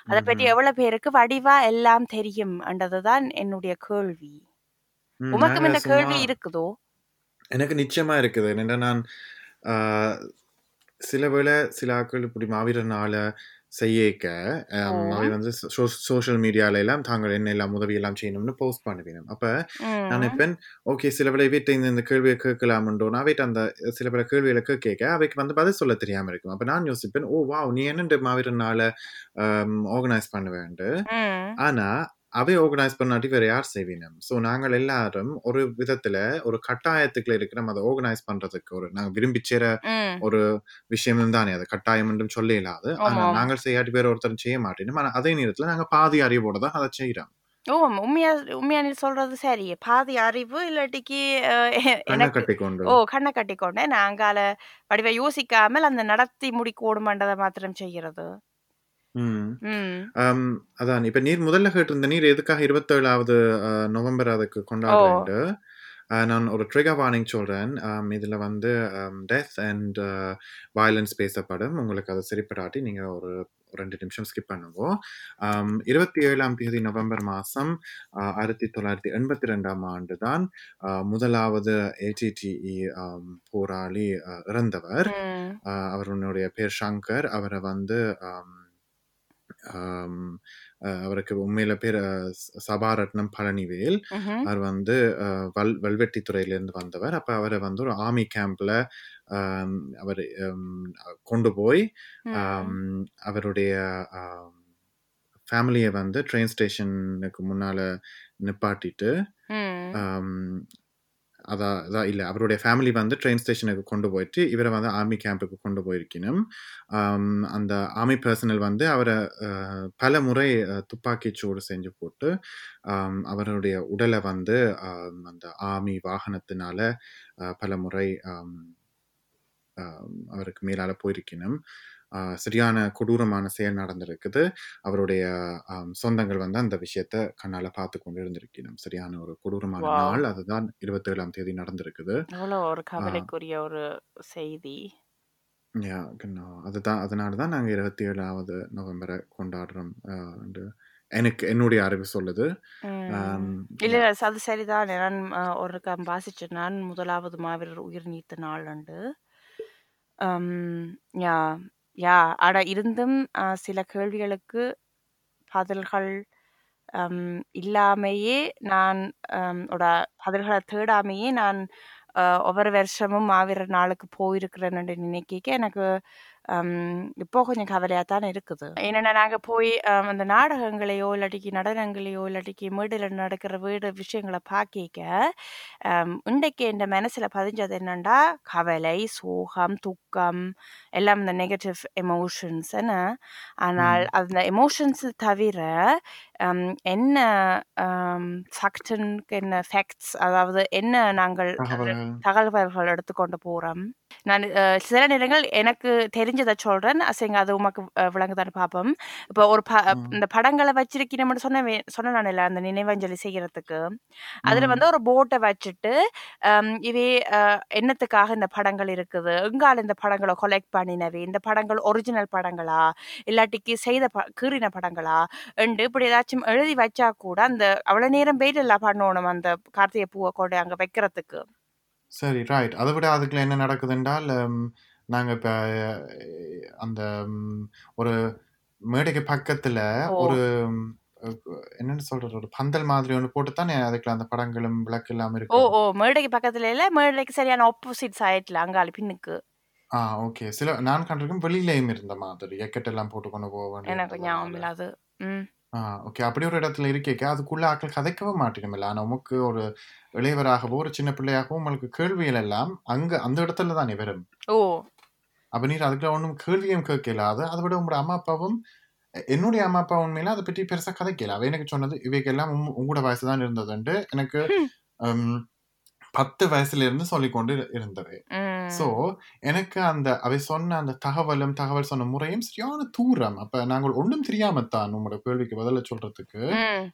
அதை பற்றி. எவ்வளவு பேருக்கு வடிவா எல்லாம் தெரியும் என்றதுதான் என்னுடைய கேள்வி. உமக்கும் இந்த கேள்வி இருக்குதோ? எனக்கு நிச்சயமா இருக்குது. என்னடா நான் சில வேளை சில ஆட்கள் இப்படி மாவீரர் நாளை செய்யக்க அவை வந்து சோஷியல் மீடியால எல்லாம் தாங்கள் என்ன எல்லாம் உதவி எல்லாம் செய்யணும்னு போஸ்ட் பண்ணுவேன் அப்ப நான் ம் நினைப்பேன் ஓகே சில வேளை வீட்டை இந்த இந்த கேள்வியை கேட்கலாம்ன்றோ நான் வீட்டு அந்த சில பல கேள்விகளை கேட்க அவைக்கு வந்து பதில் சொல்ல தெரியாம இருக்கும். அப்ப நான் யோசிப்பேன் ஓ வா நீ என்ன மாவீரனால ஆர்கனைஸ் பண்ணுவேன் ம். ஆனா அவை ஆர்கனைஸ் பண்ணாட்டி வேற யார் செய்வினம் ஸோ நாங்கள் எல்லாரும் ஒரு விதத்துல ஒரு கட்டாயத்துக்குள்ள இருக்கிற அதை ஆர்கனைஸ் பண்றதுக்கு ஒரு நாங்கள் விரும்பி சேர ஒரு விஷயம் தானே அது கட்டாயம் என்றும் சொல்ல இல்லாது ஆனா ஆமாம். நாங்கள் செய்யாட்டி வேற ஒருத்தர் செய்ய மாட்டேன். ஆனா அதே நேரத்துல நாங்க பாதி அறிவோட தான் அதை செய்யறோம் ஓ உண்மையா உண்மையா நீ சொல்றது சரி. பாதி அறிவு இல்லாட்டிக்கு ஓ கண்ணை கட்டிக்கொண்டேன் நான் அங்கால வடிவை யோசிக்காமல் அந்த நடத்தி முடிக்கோடுமன்றதை மாத்திரம் செய்கிறது அதான். இப்ப நீர் முதல்ல கேட்டிருந்த நீர் எதுக்காக இருபத்தேழாவது நவம்பர் அதுக்கு கொண்டாடுறேன்ட்டு நான் ஒரு ட்ரிகர் வார்னிங் சொல்றேன். ஆம், இதுல வந்து டெத் அண்ட் வயலன்ஸ் பேசப்படும். உங்களுக்கு அது சரிப்படாட்டி நீங்க ஒரு ரெண்டு நிமிஷம் ஸ்கிப் பண்ணுங்க. இருபத்தி ஏழாம் தேதி நவம்பர் மாதம் ஆயிரத்தி தொள்ளாயிரத்தி எண்பத்தி ரெண்டாம் ஆண்டு தான் முதலாவது ஏடிடிஇ போராளி அஹ், இறந்தவர். அவருடைய பேர் சங்கர். அவரை வந்து அவருக்கு உண்மையில பேர் சபாரத்னம் பழனிவேல். அவர் வந்து வல் வல்வெட்டித்துறையிலேருந்து வந்தவர். அப்ப அவரை வந்து ஒரு ஆர்மி கேம்ப்ல அவர் கொண்டு போய் அவருடைய ஃபேமிலியை வந்து ட்ரெயின் ஸ்டேஷனுக்கு முன்னால நிப்பாட்டிட்டு அதான் அதான் இல்லை. அவருடைய ஃபேமிலி வந்து ட்ரெயின் ஸ்டேஷனுக்கு கொண்டு போயிட்டு இவரை வந்து ஆர்மி கேம்புக்கு கொண்டு போயிருக்கணும். அந்த ஆர்மி பர்சனல் வந்து அவரை பல முறை துப்பாக்கி சூடு செஞ்சு போட்டு அவருடைய உடலை வந்து அந்த ஆர்மி வாகனத்தினால பல முறை அவருக்கு மேலால போயிருக்கணும். சரியான கொடூரமான செயல் நடந்திருக்குது. அவருடைய சொந்தங்கள் வந்து அந்த விஷயத்த கண்ணால பார்த்து கொண்டு இருந்திருக்கணும் சரியான ஒரு கொடூரமான நாள். அதுதான் இருபத்தேழாம் தேதி நடந்திருக்குது. ஒரு கவலைக்குரிய ஒரு செய்தி. யா அதுதான் அதனால தான் நாங்கள் இருபத்தி ஏழாவது நவம்பரை கொண்டாடுறோம் எனக்கு என்னுடைய அறிவு சொல்லுது. இல்ல அது சரிதான். நான் ஒரு கம் வாசிச்சேன். நான் முதலாவது மாவீரர் உயிர் நீத்த நாள் உண்டு அம், யா யா அட இருந்தும் சில கேள்விகளுக்கு பதில்கள் அம், இல்லாமையே நான் அம், ஓட பதில்களை தேடாமையே நான் ஒவ்வொரு வருஷமும் மாவீரர் நாளுக்கு போயிருக்கிறேன்னு நினைக்க எனக்கு இப்போ கொஞ்சம் கவலையாக தான் இருக்குது. என்னென்னா நாங்கள் போய் அந்த நாடகங்களையோ இல்லாட்டிக்கு நடனங்களையோ இல்லாட்டிக்கு மேடையில் நடக்கிற வீடு விஷயங்களை பார்க்க இன்றைக்கு என் மனசில் பதிஞ்சது என்னன்னா கவலை சோகம் துக்கம் எல்லாம் இந்த நெகட்டிவ் எமோஷன்ஸ் என்ன ஆனால் அந்த எமோஷன்ஸ் தவிர என்ன ஃபேக்டனுக்கு என்ன ஃபேக்ட்ஸ் அதாவது என்ன நாங்கள் தகவல்கள் எடுத்துக்கொண்டு போகிறோம் நான் சில நேரங்கள் எனக்கு தெரிஞ்சதை சொல்கிறேன் அசைங்க அது உமக்கு விளங்குதான்னு பார்ப்போம் இப்போ ஒரு இந்த படங்களை வச்சிருக்கணும்னு சொன்ன சொன்ன நான் இல்லை அந்த நினைவஞ்சலி செய்கிறதுக்கு அதில் வந்து ஒரு போட்டை வச்சுட்டு இவே என்னத்துக்காக இந்த படங்கள் இருக்குது? எங்கால இந்த படங்களை கொலெக்ட் பண்ணினவே இந்த படங்கள் ஒரிஜினல் படங்களா? இல்லாட்டிக்கு செய்த கீறின படங்களா? என்று இப்படி ஏதாச்சும் எழுதி வச்சா கூட அந்த அவ்வளோ நேரம் வெயிட் எல்லாம் பண்ணணும் அந்த கார்த்திகை பூவை கொண்டு அங்கே வைக்கிறதுக்கு. சரி ரைட் அதை விட அதுக்குள்ள என்ன நடக்குது என்றால் ஹம், நாங்க இப்ப அந்த ஒரு மேடைக்கு பக்கத்துல ஓ. ஒரு என்னன்னு சொல்றது? ஒரு பந்தல் மாதிரி ஒன்று போட்டு தானே அதுக்குள்ள அந்த படங்களும் விளக்கு எல்லாம் ஓ இருக்கும். ஓ மேடைக்கு பக்கத்துல இல்லை மேடைக்கு சரியான ஆப்போசிட் சைட்ல அங்காளி பின்னுக்கு. ஆ ஓகே சில நான் கண்டிருக்கும் வெளியிலேயும் இருந்த மாதிரி ஜக்கெட் எல்லாம் போட்டு கொண்டு போக எனக்கு ஞாபகம் இல்லாது. ம். ஆ ஓகே. அப்படி ஒரு இடத்துல இருக்கேக்க. அதுக்குள்ள ஆட்கள் கதைக்கவே மாட்டேங்குமில்ல. ஆனா உமக்கு ஒரு இளையவராகவோ ஒரு சின்ன பிள்ளையாகவோ உங்களுக்கு கேள்விகள் எல்லாம் அங்க அந்த இடத்துல தானே வரும் ஓ. அப்ப நீர் அதுக்குள்ள ஒன்றும் கேள்வியும் கேட்கலாது அதை விட உங்களோட அம்மா அப்பாவும் எ- என்னுடைய அம்மா அப்பா உண்மையில அதை பற்றி பெருசா கதைக்கல. அவ எனக்கு சொன்னது இவைக்கெல்லாம் உம் உங்களோட வயசு தான் இருந்ததுண்டு. எனக்கு பத்து வயசுல இருந்து சொல்லிக்கொண்டு இரு- இருந்தது. ம் எனக்கு அந்த அவை சொன்ன அந்த தகவலும் தகவல் சொன்ன முறையும் சரியான தூரம். அப்ப நாங்கள் ஒன்றும் தெரியாமத்தான் உங்களோட கேள்விக்கு பதில சொல்றதுக்கு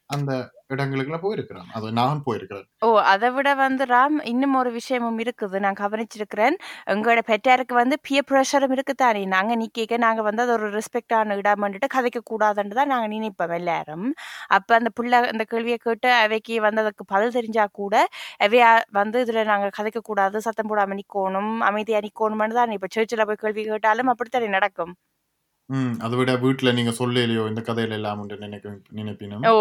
அந்த இடங்களுக்குள்ள போயிருக்கிறோம் அது நான் போயிருக்கிறேன். ஓ அதை விட வந்து ராம் இன்னும் ஒரு விஷயமும் இருக்குது. நான் கவனிச்சிருக்கிறேன். எங்களோட பெற்றாருக்கு வந்து பியர் ப்ரெஷரும் இருக்குதானே. நாங்கள் நிற்க நாங்கள் வந்து அது ஒரு ரெஸ்பெக்டான இடம் கதைக்க கூடாதுன்னு தான் நாங்கள் நினைப்போம் எல்லாரும். அப்போ அந்த பிள்ளை அந்த கேள்வியை கேட்டு அவைக்கு வந்து அதுக்கு பதில் தெரிஞ்சா கூட அவையா வந்து இதில் நாங்கள் கதைக்க கூடாது சத்தம் போடாமல் நிற்கணும் அமைதியாக நிற்கணும்னு தான் இப்போ சர்ச்சில் போய் கேள்வி கேட்டாலும் அப்படித்தானே நடக்கும்? ம். அத விட வீட்ல நீங்க சொல்லலையோ இந்த கதையில எல்லாம் உண்டு நினைக்க நினைப்பினும். ஓ!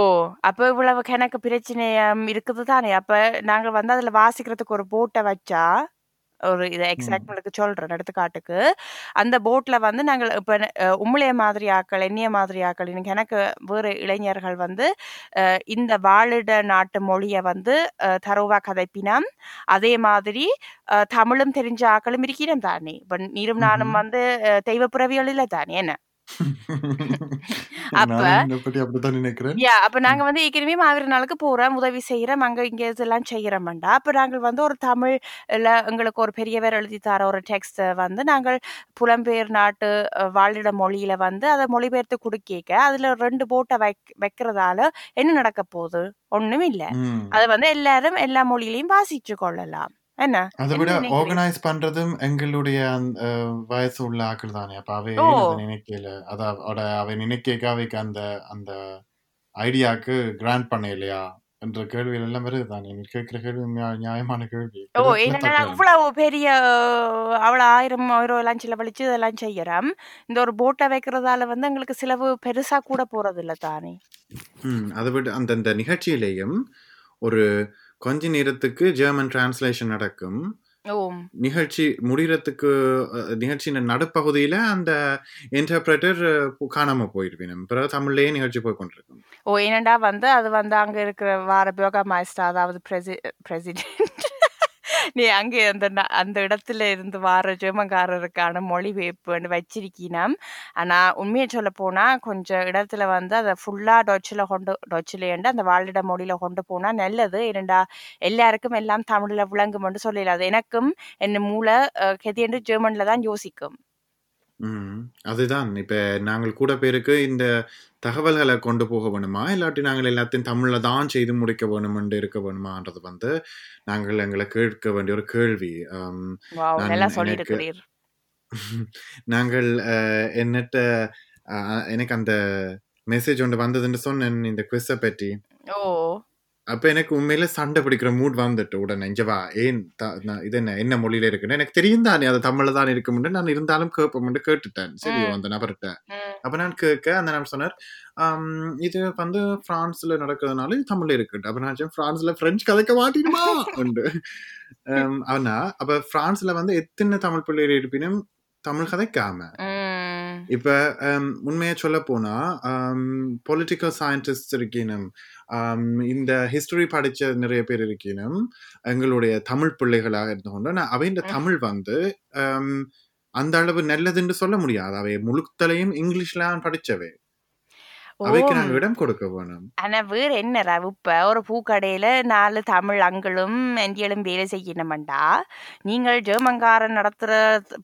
அப்ப இவ்வளவு கணக்கு பிரச்சனையாம் இருக்குது தானே! அப்ப நாங்க வந்து அதுல வாசிக்கிறதுக்கு ஒரு போட்ட வச்சா, ஒரு இத. எக்ஸாம்பிளுக்கு சொல்றேன் எடுத்துக்காட்டுக்கு. அந்த போட்ல வந்து நாங்கள் இப்ப அ உம்முளைய மாதிரி ஆக்கள், என்னைய மாதிரி ஆக்கள், இன்னைக்கு எனக்கு வேறு இளைஞர்கள் வந்து இந்த வாழிட நாட்டு மொழிய வந்து தரோவா கதைப்பினம். அதே மாதிரி தமிழும் தெரிஞ்ச ஆக்களும் இருக்கிறோம் தானே! இப்ப நீரும் நானும். வந்து அ தெய்வ பிறவிகள் இல்ல தானே என்ன? அப்ப நாங்க. வந்து ஏற்கனவே நாளுக்கு போறோம், உதவி செய்றோம், அங்க இங்க இதெல்லாம் செய்றோம்டா, அப்ப நாங்கள் வந்து ஒரு தமிழ்ல எங்களுக்கு ஒரு பெரியவர் எழுதி தர ஒரு டெக்ஸ்ட்ட வந்து நாங்கள் புலம்பெயர் நாட்டு வாழிட மொழியில வந்து அத மொழிபெயர்த்து குடுக்கேக்க, அதுல 2 போட்ட வைக் வைக்கிறதால என்ன நடக்க போது? ஒண்ணும் இல்ல. அத வந்து எல்லாரும் எல்லா மொழியிலயும் வாசிச்சு கொள்ளலாம். என்ன? அத விட? ஆர்கனைஸ் பண்றதும் எங்களுடைய வயசு உள்ள ஆக்கள் தானே! அப்ப அவை நினைக்கல? அத அட அவை நினைக்கேக்க அவைக்கு அந்த அந்த ஐடியாக்கு கிராண்ட் பண்ணலையா? என்ற கேள்விகள் எல்லாம் வருது தானே! நீ கேட்கிற கேள்வி நியா நியாயமான கேள்வி. ஓ! என்னன்னா இல்ல. இவ்வளவு பெரிய அவ்வளோ 1000 யூரோ எல்லாம் செலவழிச்சு இதெல்லாம் செய்யறோம். இந்த ஒரு போட்ட வைக்கிறதால வந்து எங்களுக்கு செலவு பெருசா கூட போறதில்ல தானே! ம். அத விட அந்த அந்த நிகழ்ச்சியிலேயும் ஒரு கொஞ்ச நேரத்துக்கு ஜெர்மன் டிரான்ஸ்லேஷன் நடக்கும். நிகழ்ச்சி முடியறதுக்கு அ நிகழ்ச்சியின் நடுப்பகுதியில அந்த இன்டர்பிரட்டர் காணாம போயிருவினம். பிறகு தமிழ்லயே நிகழ்ச்சி போய் கொண்டிருக்கும். ஓ! ஏனெண்டா வந்து அது வந்து அங்க இருக்கிற வார பர்கர்மeister அதாவது பிரசி பிரசிடென்ட் நீ அங்கே அந்த அந்த இடத்துல இருந்து வார ஜெர்மன்காரருக்கான மொழிபெயர்ப்புன்னு ஆனால் ஆனா சொல்ல சொல்லப்போனா, கொஞ்சம் இடத்துல வந்து அதை ஃபுல்லா டொச்சுல கொண்டு டொச்சுலேண்டு அந்த வாழிட மொழியில கொண்டு போனா நல்லது. இரண்டா எல்லாருக்கும் எல்லாம் தமிழ்ல விளங்கும்ன்னு சொல்லிடாது எனக்கும் என் மூளை அ ஜெர்மனில் ஜெர்மன்ல தான் யோசிக்கும். ம். அதுதான். இப்ப நாங்கள் கூட பேருக்கு இந்த தகவல்கள கொண்டு போக வேணுமா? இல்லாட்டி நாங்கள் எல்லாத்தையும் தமிழ்ல தான் செய்து முடிக்க வேணுமென்று இருக்க வேணுமான்றது வந்து, நாங்கள் எங்கள கேட்க வேண்டிய ஒரு கேள்வி. அம் வாவ்! நான் நல்லா எனக்கு சொல்லியிருக்கிறீர். நாங்கள் அ என்னட்ட அ எனக்கு அந்த மெசேஜ் ஒன்று வந்ததுன்னு சொன்னேன் இந்த குவிஸ்ஸ பற்றி. ஓ! அப்ப எனக்கு உண்மையிலே சண்டை பிடிக்கிற மூட் வந்துட்டு உடனே. இங்க வா ஏன் இது என்ன என்ன மொழியில இருக்குன்னு எனக்கு தெரியும் தானே அது தமிழ்ல தான் இருக்கும்னு. நான் இருந்தாலும் கேட்போம்ன்னு கேட்டுட்டேன். சரியோ ம். அந்த நபர்ட்ட. ம். அப்ப நான் கேட்க அந்த நபர் சொன்னார், "அம் இது வந்து பிரான்ஸ்ல நடக்கிறதுனால தமிழ்ல இருக்குன்ட்டு." அப்ப நான் "பிரான்ஸ்ல பிரெஞ்சு கதைக்க மாட்டீனுமா?" உண்டு. ஆனா அப்ப பிரான்ஸ்ல வந்து எத்தன தமிழ் பிள்ளைகள் இருப்பினும் தமிழ் கதைக்காம. இப்ப அம் உண்மைய சொல்லப்போனா, அம் பொலிட்டிக்கல் சயின்டிஸ்ட்ஸ் இருக்கினும், அம் இந்த ஹிஸ்டரி படிச்ச நிறைய பேர் இருக்கினும், எங்களுடைய தமிழ் பிள்ளைகளாக இருந்து கொண்டு நான் அவைன்ற ம். தமிழ் வந்து அந்த அளவு நல்லதுன்னு சொல்ல முடியாது. அவை முழுத்தலையும் இங்கிலீஷ்ல தான் படிச்சவை. அவைக்கு ஓம். நாங்க இடம் கொடுக்க வேணும். ஆனா வேற என்னடா இப்ப ஒரு பூக்கடையில 4 தமிழ் அங்கிளும், ஆன்டிகளும் வேலை செய்யணுமெண்டா, நீங்கள் ஜெர்மன்காரன் நடத்துற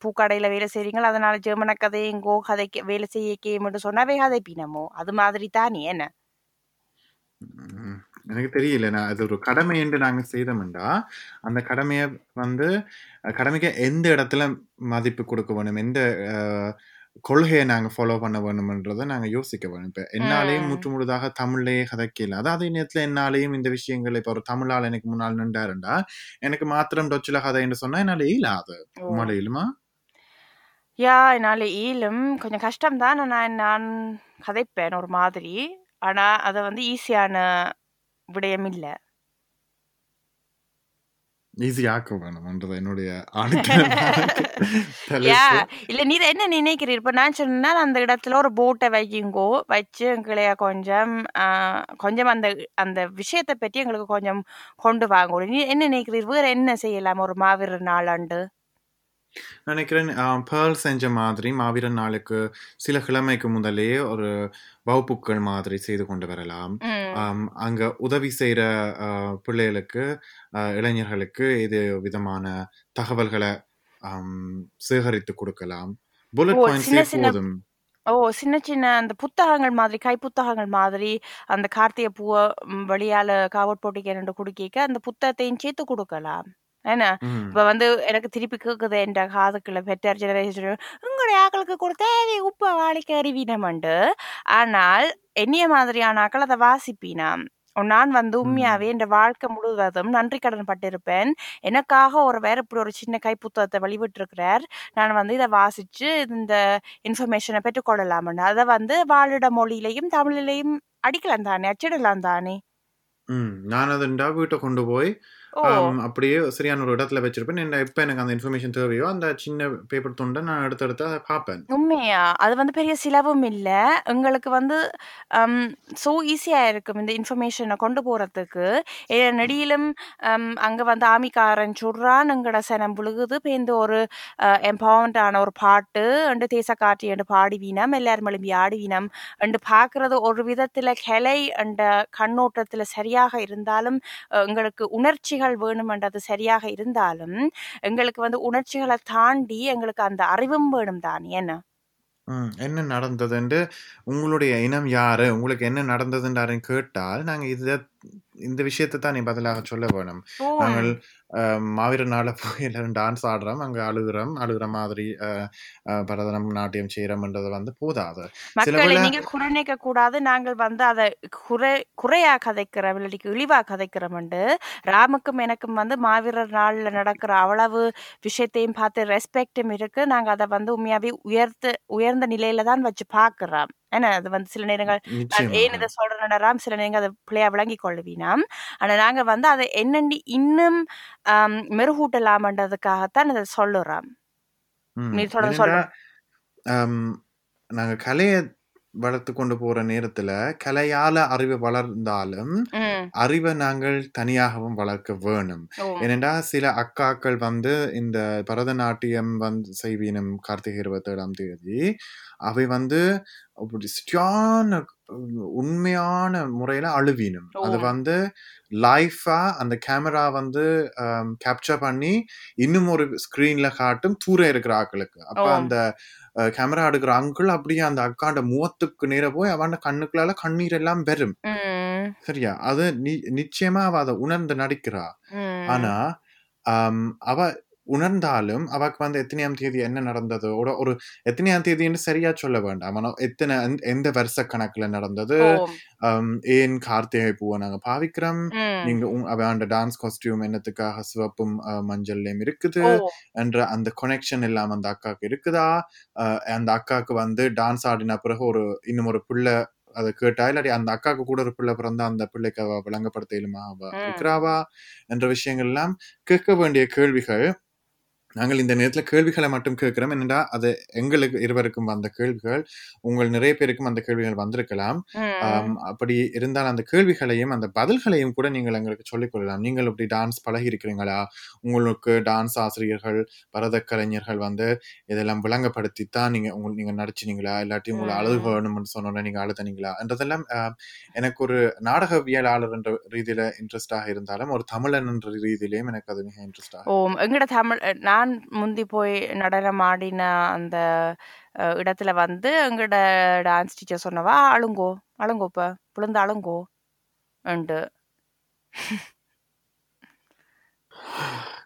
பூக்கடையில வேலை செய்றீங்கள். அதனால ஜெர்மன கதையுங்கோ கதைக்க வேலை செய்யக்கேமுன்னு சொன்னா அவை கதைப்பினமோ? அது மாதிரி தானே என்ன? எனக்கு தெரியல. நான் அது ஒரு கடமை என்று நாங்க செய்தோம்டா, அந்த கடமைய வந்து கடமைக்கு எந்த இடத்துல மதிப்பு கொடுக்க வேணும்? எந்த கொள்கைய நாங்க ஃபாலோ பண்ண வேணும்ன்றத நாங்க யோசிக்க வேணும். இப்ப என்னாலேயும். முற்று முழுதாக தமிழ்லயே கதைக்கல. அது அதே நேரத்துல என்னாலேயும் இந்த விஷயங்கள் இப்ப ஒரு தமிழ் ஆள் எனக்கு முன்னால் நின்றாருண்டா, எனக்கு மாத்திரம் டொச்சுல கதைன்னு சொன்னா என்னால இயலாது. ஓ! உம்மால இயலுமா? யா என்னால இயலும். கொஞ்சம் கஷ்டம் தான். ஆனா நான் கதைப்பேன் ஒரு மாதிரி. ஆனா அத வந்து ஈஸியான விடயம் இல்ல. ஈஸி ஆக்க வேணும்ன்றது என்னுடைய. இல்ல நீர் என்ன நினைக்கிறீர்? இப்ப நான் சொன்னா அந்த இடத்துல ஒரு போட்ட வையுங்கோ. வச்சு எங்களைய கொஞ்சம் கொஞ்சம் அந்த அந்த விஷயத்த பத்தி எங்களுக்கு கொஞ்சம் கொண்டு வாங்கோ. நீ என்ன நினைக்கிறீர்? வேற என்ன செய்யலாம் ஒரு மாவீரர் நாளன்று? நினைக்கிறேன் பேர்ல் செஞ்ச மாதிரி மாவீரர் நாளுக்கு சில கிழமைக்கு முதலே ஒரு வகுப்புக்கள் மாதிரி செய்து கொண்டு வரலாம். அங்க உதவி செய்ற அ பிள்ளைகளுக்கு, இளைஞர்களுக்கு இது விதமான தகவல்கள அம் சேகரித்து குடுக்கலாம். புல்லட் ஓ! பாயிண்ட்ஸே சின்ன சின்ன போதும். ஓ! சின்ன சின்ன அந்த புத்தகங்கள் மாதிரி, கை புத்தகங்கள் மாதிரி அந்த கார்த்திகை பூவ ம் வெளியால கவர் போட்டுக்கேன்ட்டு குடுக்கேக்க, அந்த புத்தகத்தையும் சேர்த்து குடுக்கலாம். என்ன? இப்ப வந்து எனக்கு திருப்பி கேக்குது என்ற காதுக்குள்ள பெட்டர் ஜெனரேஷன் உங்களுடைய ஆக்களுக்கு கொடுத்தா உப்ப வாழைக்கு அறிவீனமண்டு. ஆனால் என்னைய மாதிரியான ஆக்கள் அத வாசிப்பினாம். நான் வந்து. உண்மையாவே என் வாழ்க்கை முழுவதும் நன்றி கடன் பட்டிருப்பேன் எனக்காக ஒரு வேற இப்படி ஒரு சின்ன கை புத்தகத்தை வெளிவிட்டிருக்கிறார் நான் வந்து இதை வாசிச்சு இந்த இன்ஃபர்மேஷனை பெற்றுக்கொள்ளலாம்னு அதை வந்து வாழிட மொழியிலையும் தமிழிலையும் அடிக்கலாம் தானே அச்சிடலாம் தானே. நான் அதுண்டா வீட்ட கொண்டு போய், அப்படியே சரியான ஒரு இடத்துல வச்சிருப்பேன். எப்ப எனக்கு அந்த இன்ஃபர்மேஷன் தேவையோ, அந்த சின்ன பேப்பர் துண்ட நான் எடுத்து எடுத்து அத பார்ப்பேன். உண்மையா அது வந்து பெரிய சிலவும் இல்ல எங்களுக்கு வந்து ஸோ ஈஸியா இருக்கும் இந்த இன்ஃபர்மேஷனை கொண்டு போறதுக்கு ஏ, நெடியிலும் அங்க வந்து ஆமிக்காரன் சொல்றான் எங்கட சனம் புழுகுது இப்போ இந்த ஒரு எம்பவர்மெண்டான ஒரு பாட்டு அண்டு தேச காட்சி என்று பாடுவீனம் எல்லாரும் எழுப்பி ஆடுவீனம் அண்டு பார்க்கறது ஒரு விதத்துல கிளை அண்ட கண்ணோட்டத்துல சரியாக இருந்தாலும் எங்களுக்கு உணர்ச்சிகள் வேணுமென்றது சரியாக இருந்தாலும் எங்களுக்கு வந்து உணர்ச்சிகளை தாண்டி எங்களுக்கு அந்த அறிவும் வேணும் தான். என்ன என்ன நடந்ததுண்டு? உங்களுடைய இனம் யாரு? உங்களுக்கு என்ன நடந்ததுன்னு கேட்டால், நாங்க இதை இந்த விஷயத்த தான் நீ பதிலாக சொல்ல வேணும். நாங்கள் மாவீர நாள்ல போய் எல்லாரும் டான்ஸ் ஆடுறோம். அங்க அழுகுறோம். அழுகுற மாதிரி பரதனம், நாட்டியம் செய்றோம்ன்றது வந்து போதாது. மக்களை நீங்க குறைநிக்க கூடாது நாங்கள் வந்து அதை குறை குறையா கதைக்கிறோம் இல்லாட்டி இழிவா கதைக்கிறோம்ண்டு ராமுக்கும் எனக்கும் வந்து மாவீரர் நாள்ல நடக்கிற அவ்வளவு விஷயத்தையும் பார்த்து ரெஸ்பெக்டும் இருக்கு நாங்க அதை வந்து உண்மையாவே உயர்த்து உயர்ந்த நிலையில தான் வச்சு பார்க்கிறோம் ஏன்னா அது வந்து சில நேரங்கள் நான் ஏன். இதை சொல்றேன் சில நேரங்கள் அதை பிள்ளையா விளங்கி கொள்ளுவீனாம் ஆனா நாங்க வந்து அதை என்னண்டி இன்னும் மெருகூட்டலாம்ன்றதுக்காகத்தான் இதை சொல்லுறோம். நீ ஏனென்றா, சொல்லு நாங்க கலைய வளர்த்து கொண்டு போற நேரத்துல, கலையால அறிவு வளர்ந்தாலும், அறிவ நாங்கள் தனியாகவும் வளர்க்க வேணும். ஏனென்றா, சில அக்காக்கள் வந்து இந்த பரதநாட்டியம் வந்து செய்வீனம் கார்த்திகை 27ஆம் தேதி. அவை வந்து அப்படி சரியான உண்மையான முறையில அழுவீனம். அது வந்து லைஃபா அந்த கேமரா வந்து கேப்சர் பண்ணி, இன்னும் ஒரு ஸ்க்ரீன்ல காட்டும் தூர இருக்கிற ஆட்களுக்கு. அப்ப அந்த கேமரா எடுக்கிற அங்கிள் அப்படியே அந்த அக்காண்ட முகத்துக்கு நேரா போய் அவன்ட கண்ணுக்குள்ளால கண்ணீர் எல்லாம் வரும். ம் சரியா? அது நிச்சயமா அவ அத உணர்ந்து நடிக்கிறா. ஆனா, அவ உணர்ந்தாலும், அவக்கு வந்து எத்தனையாம் தேதி என்ன நடந்தது? ஒரு எத்தனையாம் தேதின்னு சரியா சொல்ல வேண்டாம். எத்தன எந் எந்த வருஷ கணக்குல நடந்தது? ஏன் கார்த்திகை பூவ நாங்க பாவிக்கிறோம்? நீங்க அவன்ட டான்ஸ் காஸ்டியூம் என்னத்துக்காக சிவப்பும், மஞ்சள்லயும் இருக்குது? என்ற அந்த கனெக்ஷன் எல்லாம் அந்த அக்காக்கு இருக்குதா? அந்த அக்காக்கு வந்து டான்ஸ் ஆடின பிறகு ஒரு இன்னும் ஒரு பிள்ளை அத கேட்டா, இல்லாட்டி அந்த அக்காக்கு கூட ஒரு பிள்ளை பிறந்தா, அந்த பிள்ளைக்கு அவ விளங்கப்படுத்த இயலுமா? அவ இருக்கிறாவா? என்ற விஷயங்கள் எல்லாம் கேட்க வேண்டிய கேள்விகள். நாங்கள் இந்த நேரத்துல கேள்விகள மட்டும் கேட்கிறோம். என்னடா, அது எங்களுக்கு இருவருக்கும் வந்த கேள்விகள். உங்கள் நிறைய பேருக்கும் அந்த கேள்விகள் வந்திருக்கலாம். அப்படி இருந்தால் அந்த கேள்விகளையும், அந்த பதில்களையும் கூட நீங்கள் எங்களுக்கு சொல்லிக் கொள்ளலாம். நீங்கள் இப்படி டான்ஸ் பழகியிருக்கிறீங்களா? உங்களுக்கு டான்ஸ் ஆசிரியர்கள், பரதக் கலைஞர்கள் வந்து இதெல்லாம் விளங்கப்படுத்தி தான் நீங்க உங்க நீங்க நடிச்சினீங்களா? இல்லாட்டி உங்கள அழுக ம் வேணும்னு சொன்னோனே நீங்க அழுதனீங்களா? என்றதெல்லாம் எனக்கு ஒரு நாடகவியலாளர் என்ற ரீதியில இன்ட்ரெஸ்ட்டாக இருந்தாலும், ஒரு தமிழன் என்ற ரீதியிலயும் எனக்கு அது மிக. எங்கட தமிழ் நான் முந்தி போய் நடனம் ஆடின அந்த இடத்துல வந்து எங்கட டான்ஸ் டீச்சர் சொன்னவா, "அழுங்கோ, அழுங்கோ இப்போ விழுந்து அழுங்கோ" அண்டு.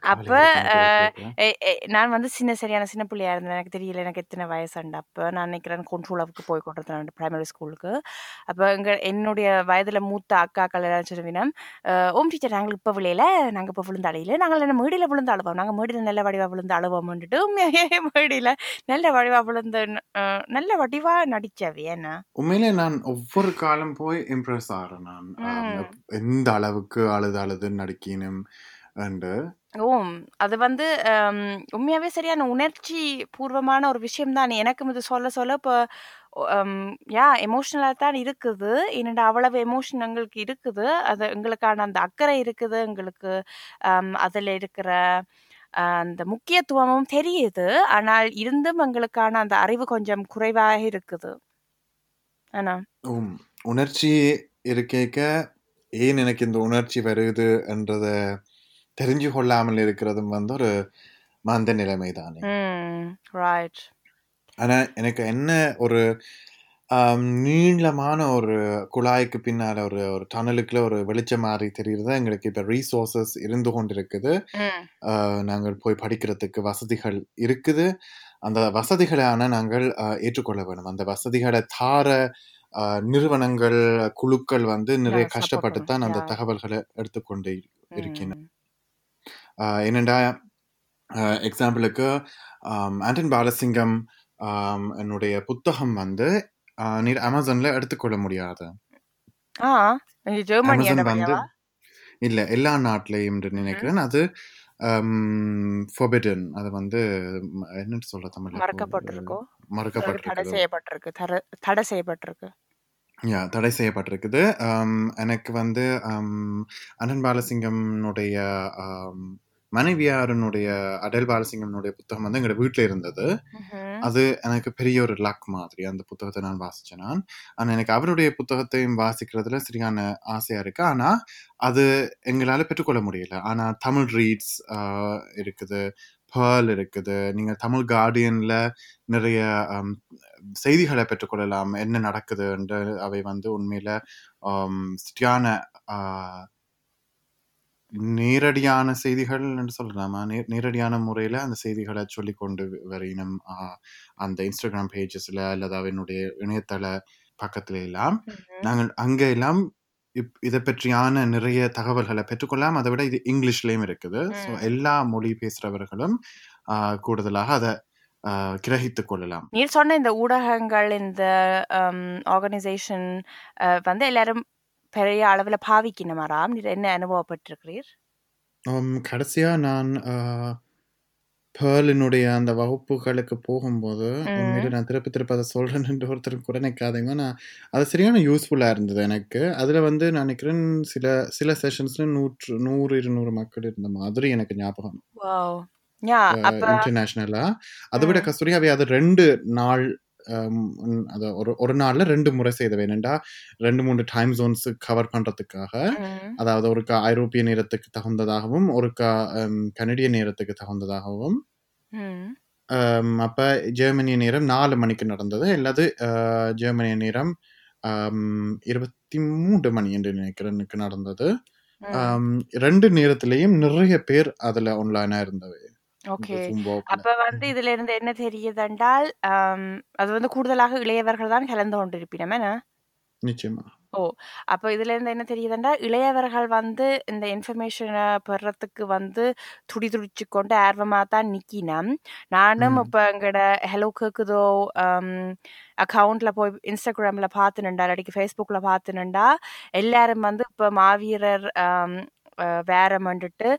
அப்ப நான் வந்து சின்ன சரியான சின்ன பிள்ளையா இருந்தேன். எனக்கு தெரியல எனக்கு எத்தன வயசுண்டு அப்ப. நான் நினைக்கிறேன் கொண்ட்ரோலாவுக்கு போய் கொண்டிருந்தேன் பிரைமரி ஸ்கூலுக்கு. அப்ப எங்க என்னுடைய வயதுல மூத்த அக்காக்கள் எல்லாரும் சொல்லுவினம், "அ ஓம் டீச்சர் நாங்கள் இப்ப விழையல, நாங்க இப்ப விழுந்து அழையல. நாங்கள் என்ன மேடையில விழுந்து அழுவோம். நாங்க மேடையில நல்ல வடிவா விழுந்து அழுவோம்ன்னுட்டு" உண்மையாவே மேடையில நல்ல வடிவா விழுந்து நல்ல வடிவா நடிச்சவி என்ன? உண்மையிலே நான் ஒவ்வொரு காலம் போய் இம்ப்ரெஸ் ஆகுறேன் நான். எந்த அளவுக்கு அழுது அழுது நடிக்கணும் என்று. ஓம். அது வந்து அம் உண்மையாவே சரியான உணர்ச்சி பூர்வமான ஒரு விஷயம் தான். எனக்கும் இது சொல்ல சொல்ல இப்ப அம் யா எமோஷனலா தான் இருக்குது. ஏனென்டா அவ்வளவு எமோஷன் எங்களுக்கு இருக்குது. அது எங்களுக்கான அந்த அக்கறை இருக்குது. எங்களுக்கு அம் இருக்கிற அ அந்த முக்கியத்துவமும் தெரியுது. ஆனால் இருந்தும் எங்களுக்கான அந்த அறிவு கொஞ்சம் குறைவாக இருக்குது. ஆனா. உம். உணர்ச்சி இருக்கேக்க, ஏன் எனக்கு இந்த உணர்ச்சி வருது என்றத தெரிஞ்சு கொள்ளாமல் இருக்கிறதும் வந்து ஒரு மந்த நிலைமை தானே. ரைட். ஆனா, எனக்கு என்ன ஒரு நீளமான ஒரு குழாய்க்கு பின்னால ஒரு ஒரு டனலுக்குள்ள ஒரு வெளிச்சம் மாரி தெரியுறது. எங்களுக்கு இப்ப ரிசோர்ஸஸ் இருந்து கொண்டிருக்குது. ம். அ நாங்கள் போய் படிக்கிறதுக்கு வசதிகள் இருக்குது. அந்த வசதிகள ஆனா நாங்கள் ஏற்றுக்கொள்ள வேணும். அந்த வசதிகள தார நிறுவனங்கள் குழுக்கள் வந்து நிறைய கஷ்டப்பட்டு. தான் அந்த. தகவல்களை எடுத்துக்கொண்டு இருக்கின்றன என்னடா எக்ஸாம்பிளுக்கு ஆண்டன் பாலசிங்கம் என்னுடைய புத்தகம் வந்து நீர் அமேசான்ல எடுத்துக்கொள்ள முடியாது. அமேசான் வந்து இல்ல எல்லா நாட்டிலையும் நினைக்கிறேன். அது ஃபொபிடன் அது வந்து என்ன சொல்ற தமிழ்ல மறக்கப்பட்டிருக்கோ? அல்லது தடை செய்யப்பட்டிருக்கு. தர- தடை செய்யப்பட்டிருக்கு. யா தடை செய்யப்பட்டிருக்குது. எனக்கு வந்து அனன் பாலசிங்கம்னுடைய மனைவியாருனுடைய அடல் பாலசிங்கம்னுடைய புத்தகம் வந்து எங்களோட வீட்டில் இருந்தது. அது எனக்கு பெரிய ஒரு லக் மாதிரி அந்த புத்தகத்தை நான் வாசிச்சேன் நான். ஆனால் எனக்கு அவருடைய புத்தகத்தையும் வாசிக்கிறதுல சரியான ஆசையா இருக்கு. ஆனா அது எங்களால பெற்றுக்கொள்ள முடியல. ஆனா தமிழ் ரீட்ஸ் இருக்குது. பேர்ல் இருக்குது. நீங்க தமிழ் கார்டியன்ல நிறைய செய்திகளை பெற்றுக்கொள்ளலாம். என்ன நடக்குது என்று அவை வந்து உண்மையில சரியான நேரடியான செய்திகள் என்று சொல்லலாமா நே- நேரடியான முறையில அந்த செய்திகளை சொல்லி கொண்டு வரையினும் அந்த இன்ஸ்டாகிராம் பேஜஸ்ல அல்லது அவனுடைய இணையதள பக்கத்துல எல்லாம். நாங்கள் அங்க எல்லாம் இப்- இதை பற்றியான நிறைய தகவல்களை பெற்றுக்கொள்ளலாம் அதை விட இது இங்கிலீஷ்லயும் இருக்குது ஸோ. எல்லா மொழி பேசுறவர்களும் ஆஹ், கூடுதலாக அதை கிரகித்துக் கொள்ளலாம் நீர் சொன்ன இந்த ஊடகங்கள் இந்த ஆர்கனைசேஷன் வந்து எல்லாரும் பெரிய அளவுல பாவிக்கணுமாராம் நீர் என்ன அனுபவப்பட்டிருக்கிறீர்? Um, கடைசியா நான் பேர்லினுடைய அந்த வகுப்புகளுக்கு போகும்போது. உண்மையில நான் திருப்பி திருப்பி அதை சொல்றேன்னு ஒருத்தர் கூட நிற்காதீங்க நான் அது சரியான யூஸ்ஃபுல்லா இருந்தது எனக்கு. அதுல வந்து நான் நினைக்கிறேன் சில சில செஷன்ஸ்ல நூற்று நூறு இருநூறு மக்கள் இருந்த மாதிரி எனக்கு ஞாபகம். வாவ். யா அப்ப இன்டர்நேஷனலா அதை விட ம். கஸ்தூரியாவே அது ரெண்டு நாள் um, அது ஒரு ஒரு நாள்ல ரெண்டு முறை செய்த வேணுண்டா ரெண்டு மூணு டைம் ஜோன்ஸ் கவர் பண்றதுக்காக ம். அதாவது ஒருக்கா ஐரோப்பிய நேரத்துக்கு தகுந்ததாகவும் um, கனடிய நேரத்துக்கு தகுந்ததாகவும். um, அப்ப ஜெர்மனிய நேரம் நாலு மணிக்கு நடந்தது. அல்லது ஜெர்மனிய நேரம் இருபத்தி மூன்று மணி என்று நினைக்கிறேனுக்கு நடந்தது. ரெண்டு நேரத்திலையும் நிறைய பேர் அதுல ஆன்லைனா இருந்தவை. ஓகே. அப்ப வந்து இதுல இருந்து என்ன தெரியுதென்றால் அது வந்து கூடுதலாக இளையவர்கள் தான் கலந்து கொண்டிருப்பினம் என்ன நிச்சயமா அப்ப இதுல இருந்து என்ன தெரியுதுன்னா இளையவர்கள் வந்து இந்த இன்ஃபர்மேஷனை பெறத்துக்கு வந்து துடி துடிச்சு கொண்டு ஆர்வமா தான் நிக்கினம் நானும். இப்ப எங்கட ஹலோ கேக்குதோ அக்கவுண்ட்ல போய் இன்ஸ்டாகிராம்ல பார்த்துனுண்டா இல்லாட்டி ஃபேஸ்புக்ல பார்த்துனுண்டா எல்லாரும் வந்து இப்ப மாவீரர் ஆம், வேற வந்துட்டு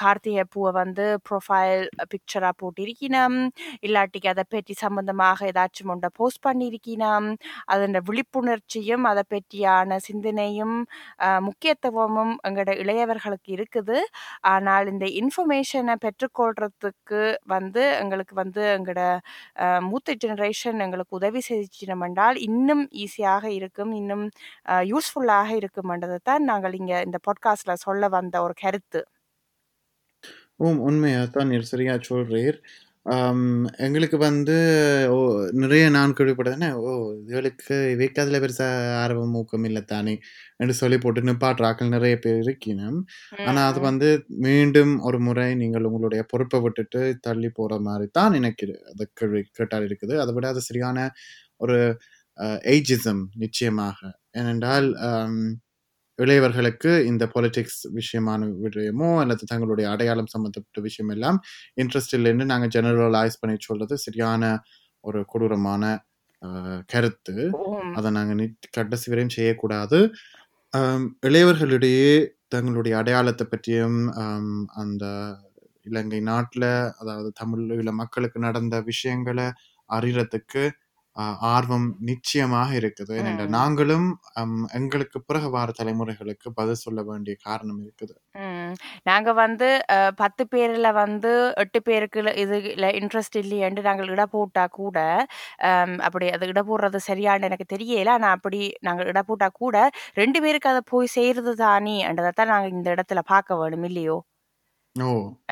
கார்த்திகை பூவை வந்து ப்ரொஃபைல் பிக்சராக போட்டிருக்கணும் இல்லாட்டிக்கு அதை பற்றி சம்பந்தமாக ஏதாச்சும் ஒன்றை போஸ்ட் பண்ணியிருக்கணும் அதன் விழிப்புணர்ச்சியும் அதை பற்றியான சிந்தனையும் முக்கியத்துவமும் எங்களோட இளையவர்களுக்கு இருக்குது. ஆனால் இந்த இன்ஃபர்மேஷனை பெற்றுக்கொள்றதுக்கு வந்து எங்களுக்கு வந்து எங்களோட மூத்த ஜெனரேஷன் எங்களுக்கு உதவி செஞ்சினோம் என்றால் இன்னும் ஈஸியாக இருக்கும். இன்னும் யூஸ்ஃபுல்லாக இருக்கும் என்றதை தான் நாங்கள் இங்கே இந்த பாட்காஸ்டில் சொல்ல வந்த ஒரு கருத்து. ஓம் உண்மையா தான் நீர் சரியா சொல்றீர். எங்களுக்கு வந்து ஓ நிறைய நான் கேள்விப்பட்டதுன்னா ஓ இதுகளுக்கு இவைக்கு அதில் பெருசா ஆர்வம் ஊக்கம் இல்லை தானே என்று சொல்லி போட்டு நிப்பாட்டுறாக்கள் நிறைய பேர் இருக்கணும் ஆனா அது வந்து மீண்டும் ஒரு முறை நீங்கள் உங்களுடைய பொறுப்பை விட்டுட்டு தள்ளி போற மாதிரி தான் எனக்கு அது கேள்வி கேட்டால் இருக்குது. அதை விட அது சரியான ஒரு எய்ஜிசம் நிச்சயமாக. ஏனென்றால் இளையவர்களுக்கு இந்த பொலிட்டிக்ஸ் விஷயமான விஷயமோ அல்லது தங்களுடைய அடையாளம் சம்பந்தப்பட்ட விஷயம் எல்லாம் இன்ட்ரெஸ்ட் இல்லைன்னு நாங்கள் ஜெனரலைஸ் பண்ணி சொல்றது சரியான ஒரு கொடூரமான கருத்து. அதை நாங்கள் கடைசி வரையும் செய்யக்கூடாது இளையவர்களிடையே தங்களுடைய அடையாளத்தை பற்றியும் அந்த இலங்கை நாட்டில் அதாவது தமிழ் மக்களுக்கு நடந்த விஷயங்களை அறியறதுக்கு ஆஹ், ஆர்வம் நிச்சயமாக இருக்குது ஏனென்றால். நாங்களும் எங்களுக்கு பிறகு வார தலைமுறைகளுக்கு பதில் சொல்ல வேண்டிய காரணம் இருக்குது. நாங்க வந்து பத்து பேர்ல வந்து எட்டு பேருக்கு இதுல இன்ட்ரெஸ்ட் இல்லையென்று நாங்கள் இட போட்டா கூட அப்படி அது இட போடுறது சரியான்னு எனக்கு தெரியல ஆனா அப்படி நாங்கள் இட போட்டா கூட ரெண்டு பேருக்கு அதை போய் செய்யறது தானே தான் நாங்க இந்த இடத்துல பார்க்க வேணும் இல்லையோ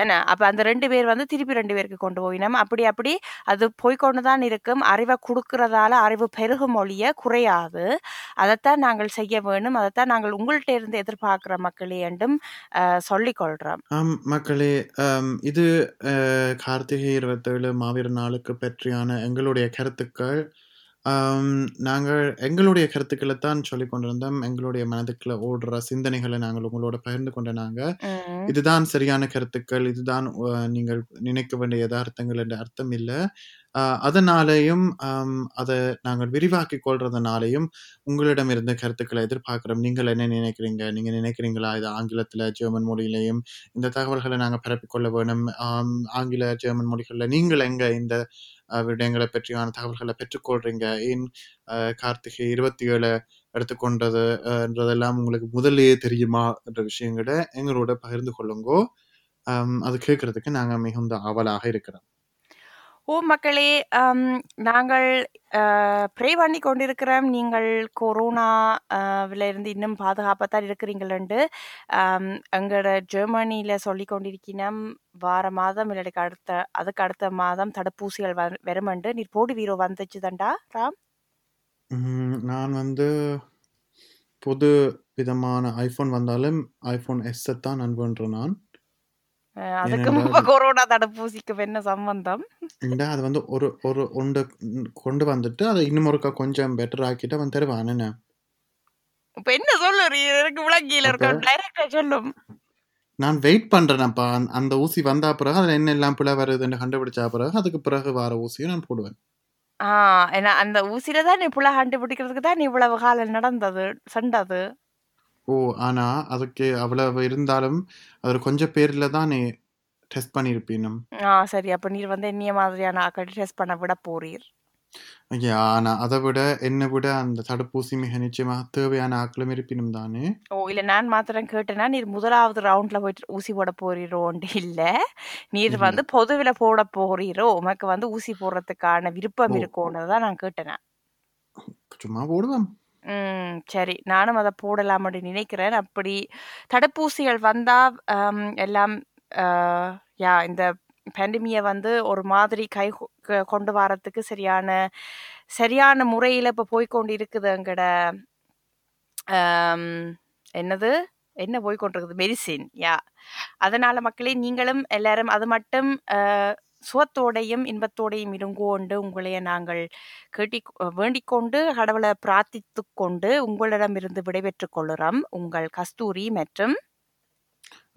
என்ன? அப்ப அந்த ரெண்டு பேர் வந்து திருப்பி ரெண்டு பேருக்கு கொண்டு போயினோம் அப்படி அப்படி அது போய்க்கொண்டு தான் இருக்கும். அறிவை கொடுக்கறதால அறிவு பெருகும் மொழிய குறையாது. அதைத்தான் நாங்கள் செய்ய வேணும் அதைத்தான் நாங்கள் உங்கள்கிட்ட இருந்து எதிர்பார்க்கிற மக்களே என்றும் சொல்லிக் கொள்றோம். ஆம் மக்களே இது கார்த்திகை இருபத்தேழு மாவீர நாளுக்கு பற்றியான எங்களுடைய கருத்துக்கள். நாங்கள் எங்களுடைய கருத்துக்களை தான் சொல்லிக் கொண்டிருந்தோம். எங்களுடைய மனதுக்குள்ள ஓடுற சிந்தனைகளை நாங்கள் உங்களோட பகிர்ந்து கொண்ட நாங்க. ம். இதுதான் சரியான கருத்துக்கள். இதுதான் நீங்கள் நினைக்க வேண்டிய யதார்த்தங்கள் என்ற அர்த்தம் இல்லை. அதனாலேயும் ஆம், அதை நாங்கள் விரிவாக்கி கொள்றதுனாலையும் உங்களிடம் இருந்த கருத்துக்களை எதிர்பார்க்கிறோம். நீங்கள் என்ன நினைக்கிறீங்க? நீங்க நினைக்கிறீங்களா? இது ஆங்கிலத்துல ஜெர்மன் மொழியிலையும் இந்த தகவல்களை நாங்க பரப்பிக்கொள்ள வேணும். ஆம், ஆங்கில ஜெர்மன் மொழிகள்ல நீங்கள் எங்க இந்த விடயங்களை பற்றியான தகவல்களை பெற்றுக்கொள்றீங்க. ஏன் கார்த்திகை இருபத்தி ஏழு எடுத்துக்கொண்டது அஹ், என்றதெல்லாம் உங்களுக்கு முதல்லயே தெரியுமா என்ற விஷயங்களை எங்களோட பகிர்ந்து கொள்ளுங்கோ. அது கேட்கறதுக்கு நாங்க மிகுந்த ஆவலாக இருக்கிறோம். ஓ மக்களே அம், நாங்கள் ப்ரே பண்ணி கொண்டிருக்கிறோம். நீங்கள் கொரோனா வில் இருந்து இன்னும் பாதுகாப்பாக தான் இருக்கிறீங்களண்டு எங்களோட ஜெர்மனியில் சொல்லி கொண்டிருக்கிறோம் வார மாதம் இல்லாட்டி அடுத்த அதுக்கு அடுத்த மாதம் தடுப்பூசிகள் வ வருமண்டு நீர் போடி வீரோ வந்துச்சு தண்டா ராம்? ம், நான் வந்து புது விதமான ஐஃபோன் வந்தாலும் ஐஃபோன் எஸ் தான் நான் நான். அதுக்கு முன்பு கொரோனா தடுப்பூசிக்கு என்ன சம்பந்தம்? அது வந்து ஒரு ஒரு ஒன்று கொண்டு வந்துட்டு அதை இன்னும் ஒருக்கா கொஞ்சம் பெட்டர் ஆக்கிட்டு அவன் தருவான். என்ன இப்ப என்ன சொல்லுறீங்க எனக்கு விளங்கியில டைரக்டா சொல்லும். நான் வெயிட் பண்றேனப்பா. அந்த ஊசி வந்தா பிறகு அதுல என்ன எல்லாம் பிள்ளை வருதுன்னு கண்டுபிடிச்சா பிறகு அதுக்கு பிறகு வர ஊசியை நான் போடுவேன். ஆ ஏன்னா அந்த ஊசியில தான் நீ புள்ள கண்டுபிடிக்கிறதுக்கு தான் நீ இவ்வளவு காலம் நடந்தது சண்டது ஓ ஆனா அதுக்கு அவ்வளவு இருந்தாலும் அதில் கொஞ்சம் பேர்ல தான் நீ டெஸ்ட் பண்ணியிருப்பீனும். ஆ சரி. அப்ப நீர் வந்து என்னைய மாதிரியான ஆக்கள் டெஸ்ட் பண்ண விட போறீர். ஐயா ஆனா அதை விட என்னை விட அந்த தடுப்பூசி மிக நிச்சயமாக தேவையான ஆக்களும் இருப்பினும் தானே. ஓ இல்ல நான் மாத்திரம் கேட்டேன்னா நீர் முதலாவது ரவுண்ட்ல போயிட்டு ஊசி போட போறீரோண்டு இல்ல. நீர் இல்ல வந்து பொதுவில போட போறீரோ? உமக்கு வந்து ஊசி போடுறதுக்கான விருப்பம் ஓ. இருக்கும்னு தான் நான் கேட்டேன். சும்மா போடுவேன் ம் சரி. நானும் அதை போடலாம் அப்படின்னு நினைக்கிறேன். அப்படி தடுப்பூசிகள் வந்தா எல்லாம் யா இந்த பேண்டமியை வந்து ஒரு மாதிரி கை கொ- க- கொண்டு வரத்துக்கு சரியான சரியான முறையில் இப்போ போய்க்கொண்டு இருக்குது எங்கட என்னது? என்ன போய்க்கொண்டிருக்குது? மெடிசின் யா. அதனால மக்களே நீங்களும் எல்லாரும் அது மட்டும் சுகத்தோடையும் இன்பத்தோடையும் இருங்கோண்டு உங்களைய நாங்கள் கேட்டி வேண்டிக் கொண்டு கடவுளை பிரார்த்தித்து கொண்டு உங்களிடமிருந்து விடைபெற்றுக் கொள்ளுறோம். உங்கள் கஸ்தூரி மற்றும்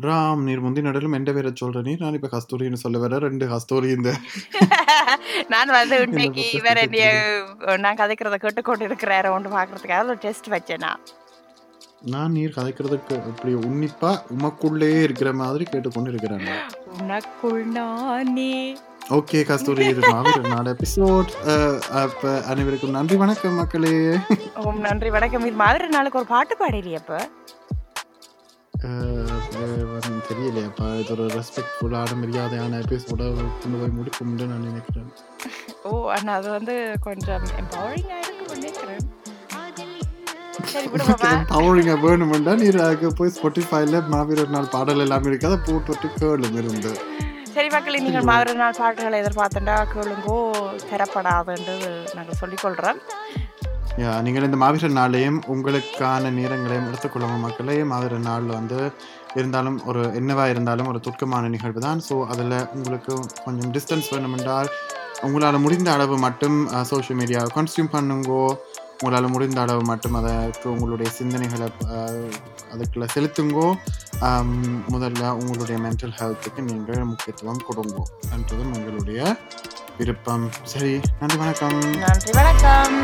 ராம் நீர் முந்தி நடுலும் எந்த பேரை சொல்ற நீ நான் இப்ப கஸ்தூரின்னு சொல்ல வர ரெண்டு கஸ்தூரி இந்த நான் வந்து இன்னைக்கு வேற நான் கதைக்கிறத கேட்டுக்கொண்டு இருக்கிறார ஒன்று பார்க்கறதுக்காக ஒரு டெஸ்ட் வச்சேனா நான் நீர் கதைக்கிறதுக்கு இப்படி உன்னிப்பா உமக்குள்ளே இருக்கிற மாதிரி கேட்டுக்கொண்டு இருக்கிறாங்க உனக்குள் நானே. ஓகே கஸ்தூரி இது மாவீரர் நாடு எபிசோட் அப்ப அனைவருக்கும் நன்றி வணக்கம் மக்களே. ஓம் நன்றி வணக்கம். இது மாதிரி நாளுக்கு ஒரு பாட்டு பாடிறிய அப்ப? தெரியலையாப்பா இது ஒரு ரெஸ்பெக்ட்ஃபுல்லான மரியாதையான எபிசோட கொண்டு போய் முடிக்கும்னு நான் நினைக்கிறேன். ஓ அண்ணா அது வந்து கொஞ்சம் எம்பவரிங்காக இருக்கு பவரிங்க வேணுமெண்டா நீர் அதுக்கு போய் ஸ்பாட்டிஃபைல மாவீரர் நாள் பாடல் எல்லாமே இருக்கு அதை போட்டு கேளும் இருந்து. சரி மக்களே நீங்கள் மாதிரி நாள் பாட்டுகளை எதிர்பார்த்துட்டா கேளுங்கோ. தரப்படாதுன்றது நாங்கள் சொல்லிக்கொள்கிறோம் நீங்கள் இந்த மாவீரர் நாளையும் உங்களுக்கான நேரங்களையும் எடுத்துக்கொள்ளுங்க மக்களே. மாவீரர் நாள் வந்து இருந்தாலும் ஒரு என்னவா இருந்தாலும் ஒரு துக்கமான நிகழ்வு தான். ஸோ அதில் உங்களுக்கு கொஞ்சம் டிஸ்டன்ஸ் வேணுமென்றால் உங்களால் முடிந்த அளவு மட்டும் சோஷியல் மீடியாவை கன்சியூம் பண்ணுங்கோ. உங்களால் முடிந்த அளவு மட்டும் அதற்கு உங்களுடைய சிந்தனைகளை அஹ், அதுக்குள்ள செலுத்துங்கோ. முதல்ல உங்களுடைய மென்டல் ஹெல்த்துக்கு நீங்கள் முக்கியத்துவம் கொடுங்கோ. என்றதும் உங்களுடைய விருப்பம். சரி நன்றி வணக்கம். நன்றி வணக்கம்.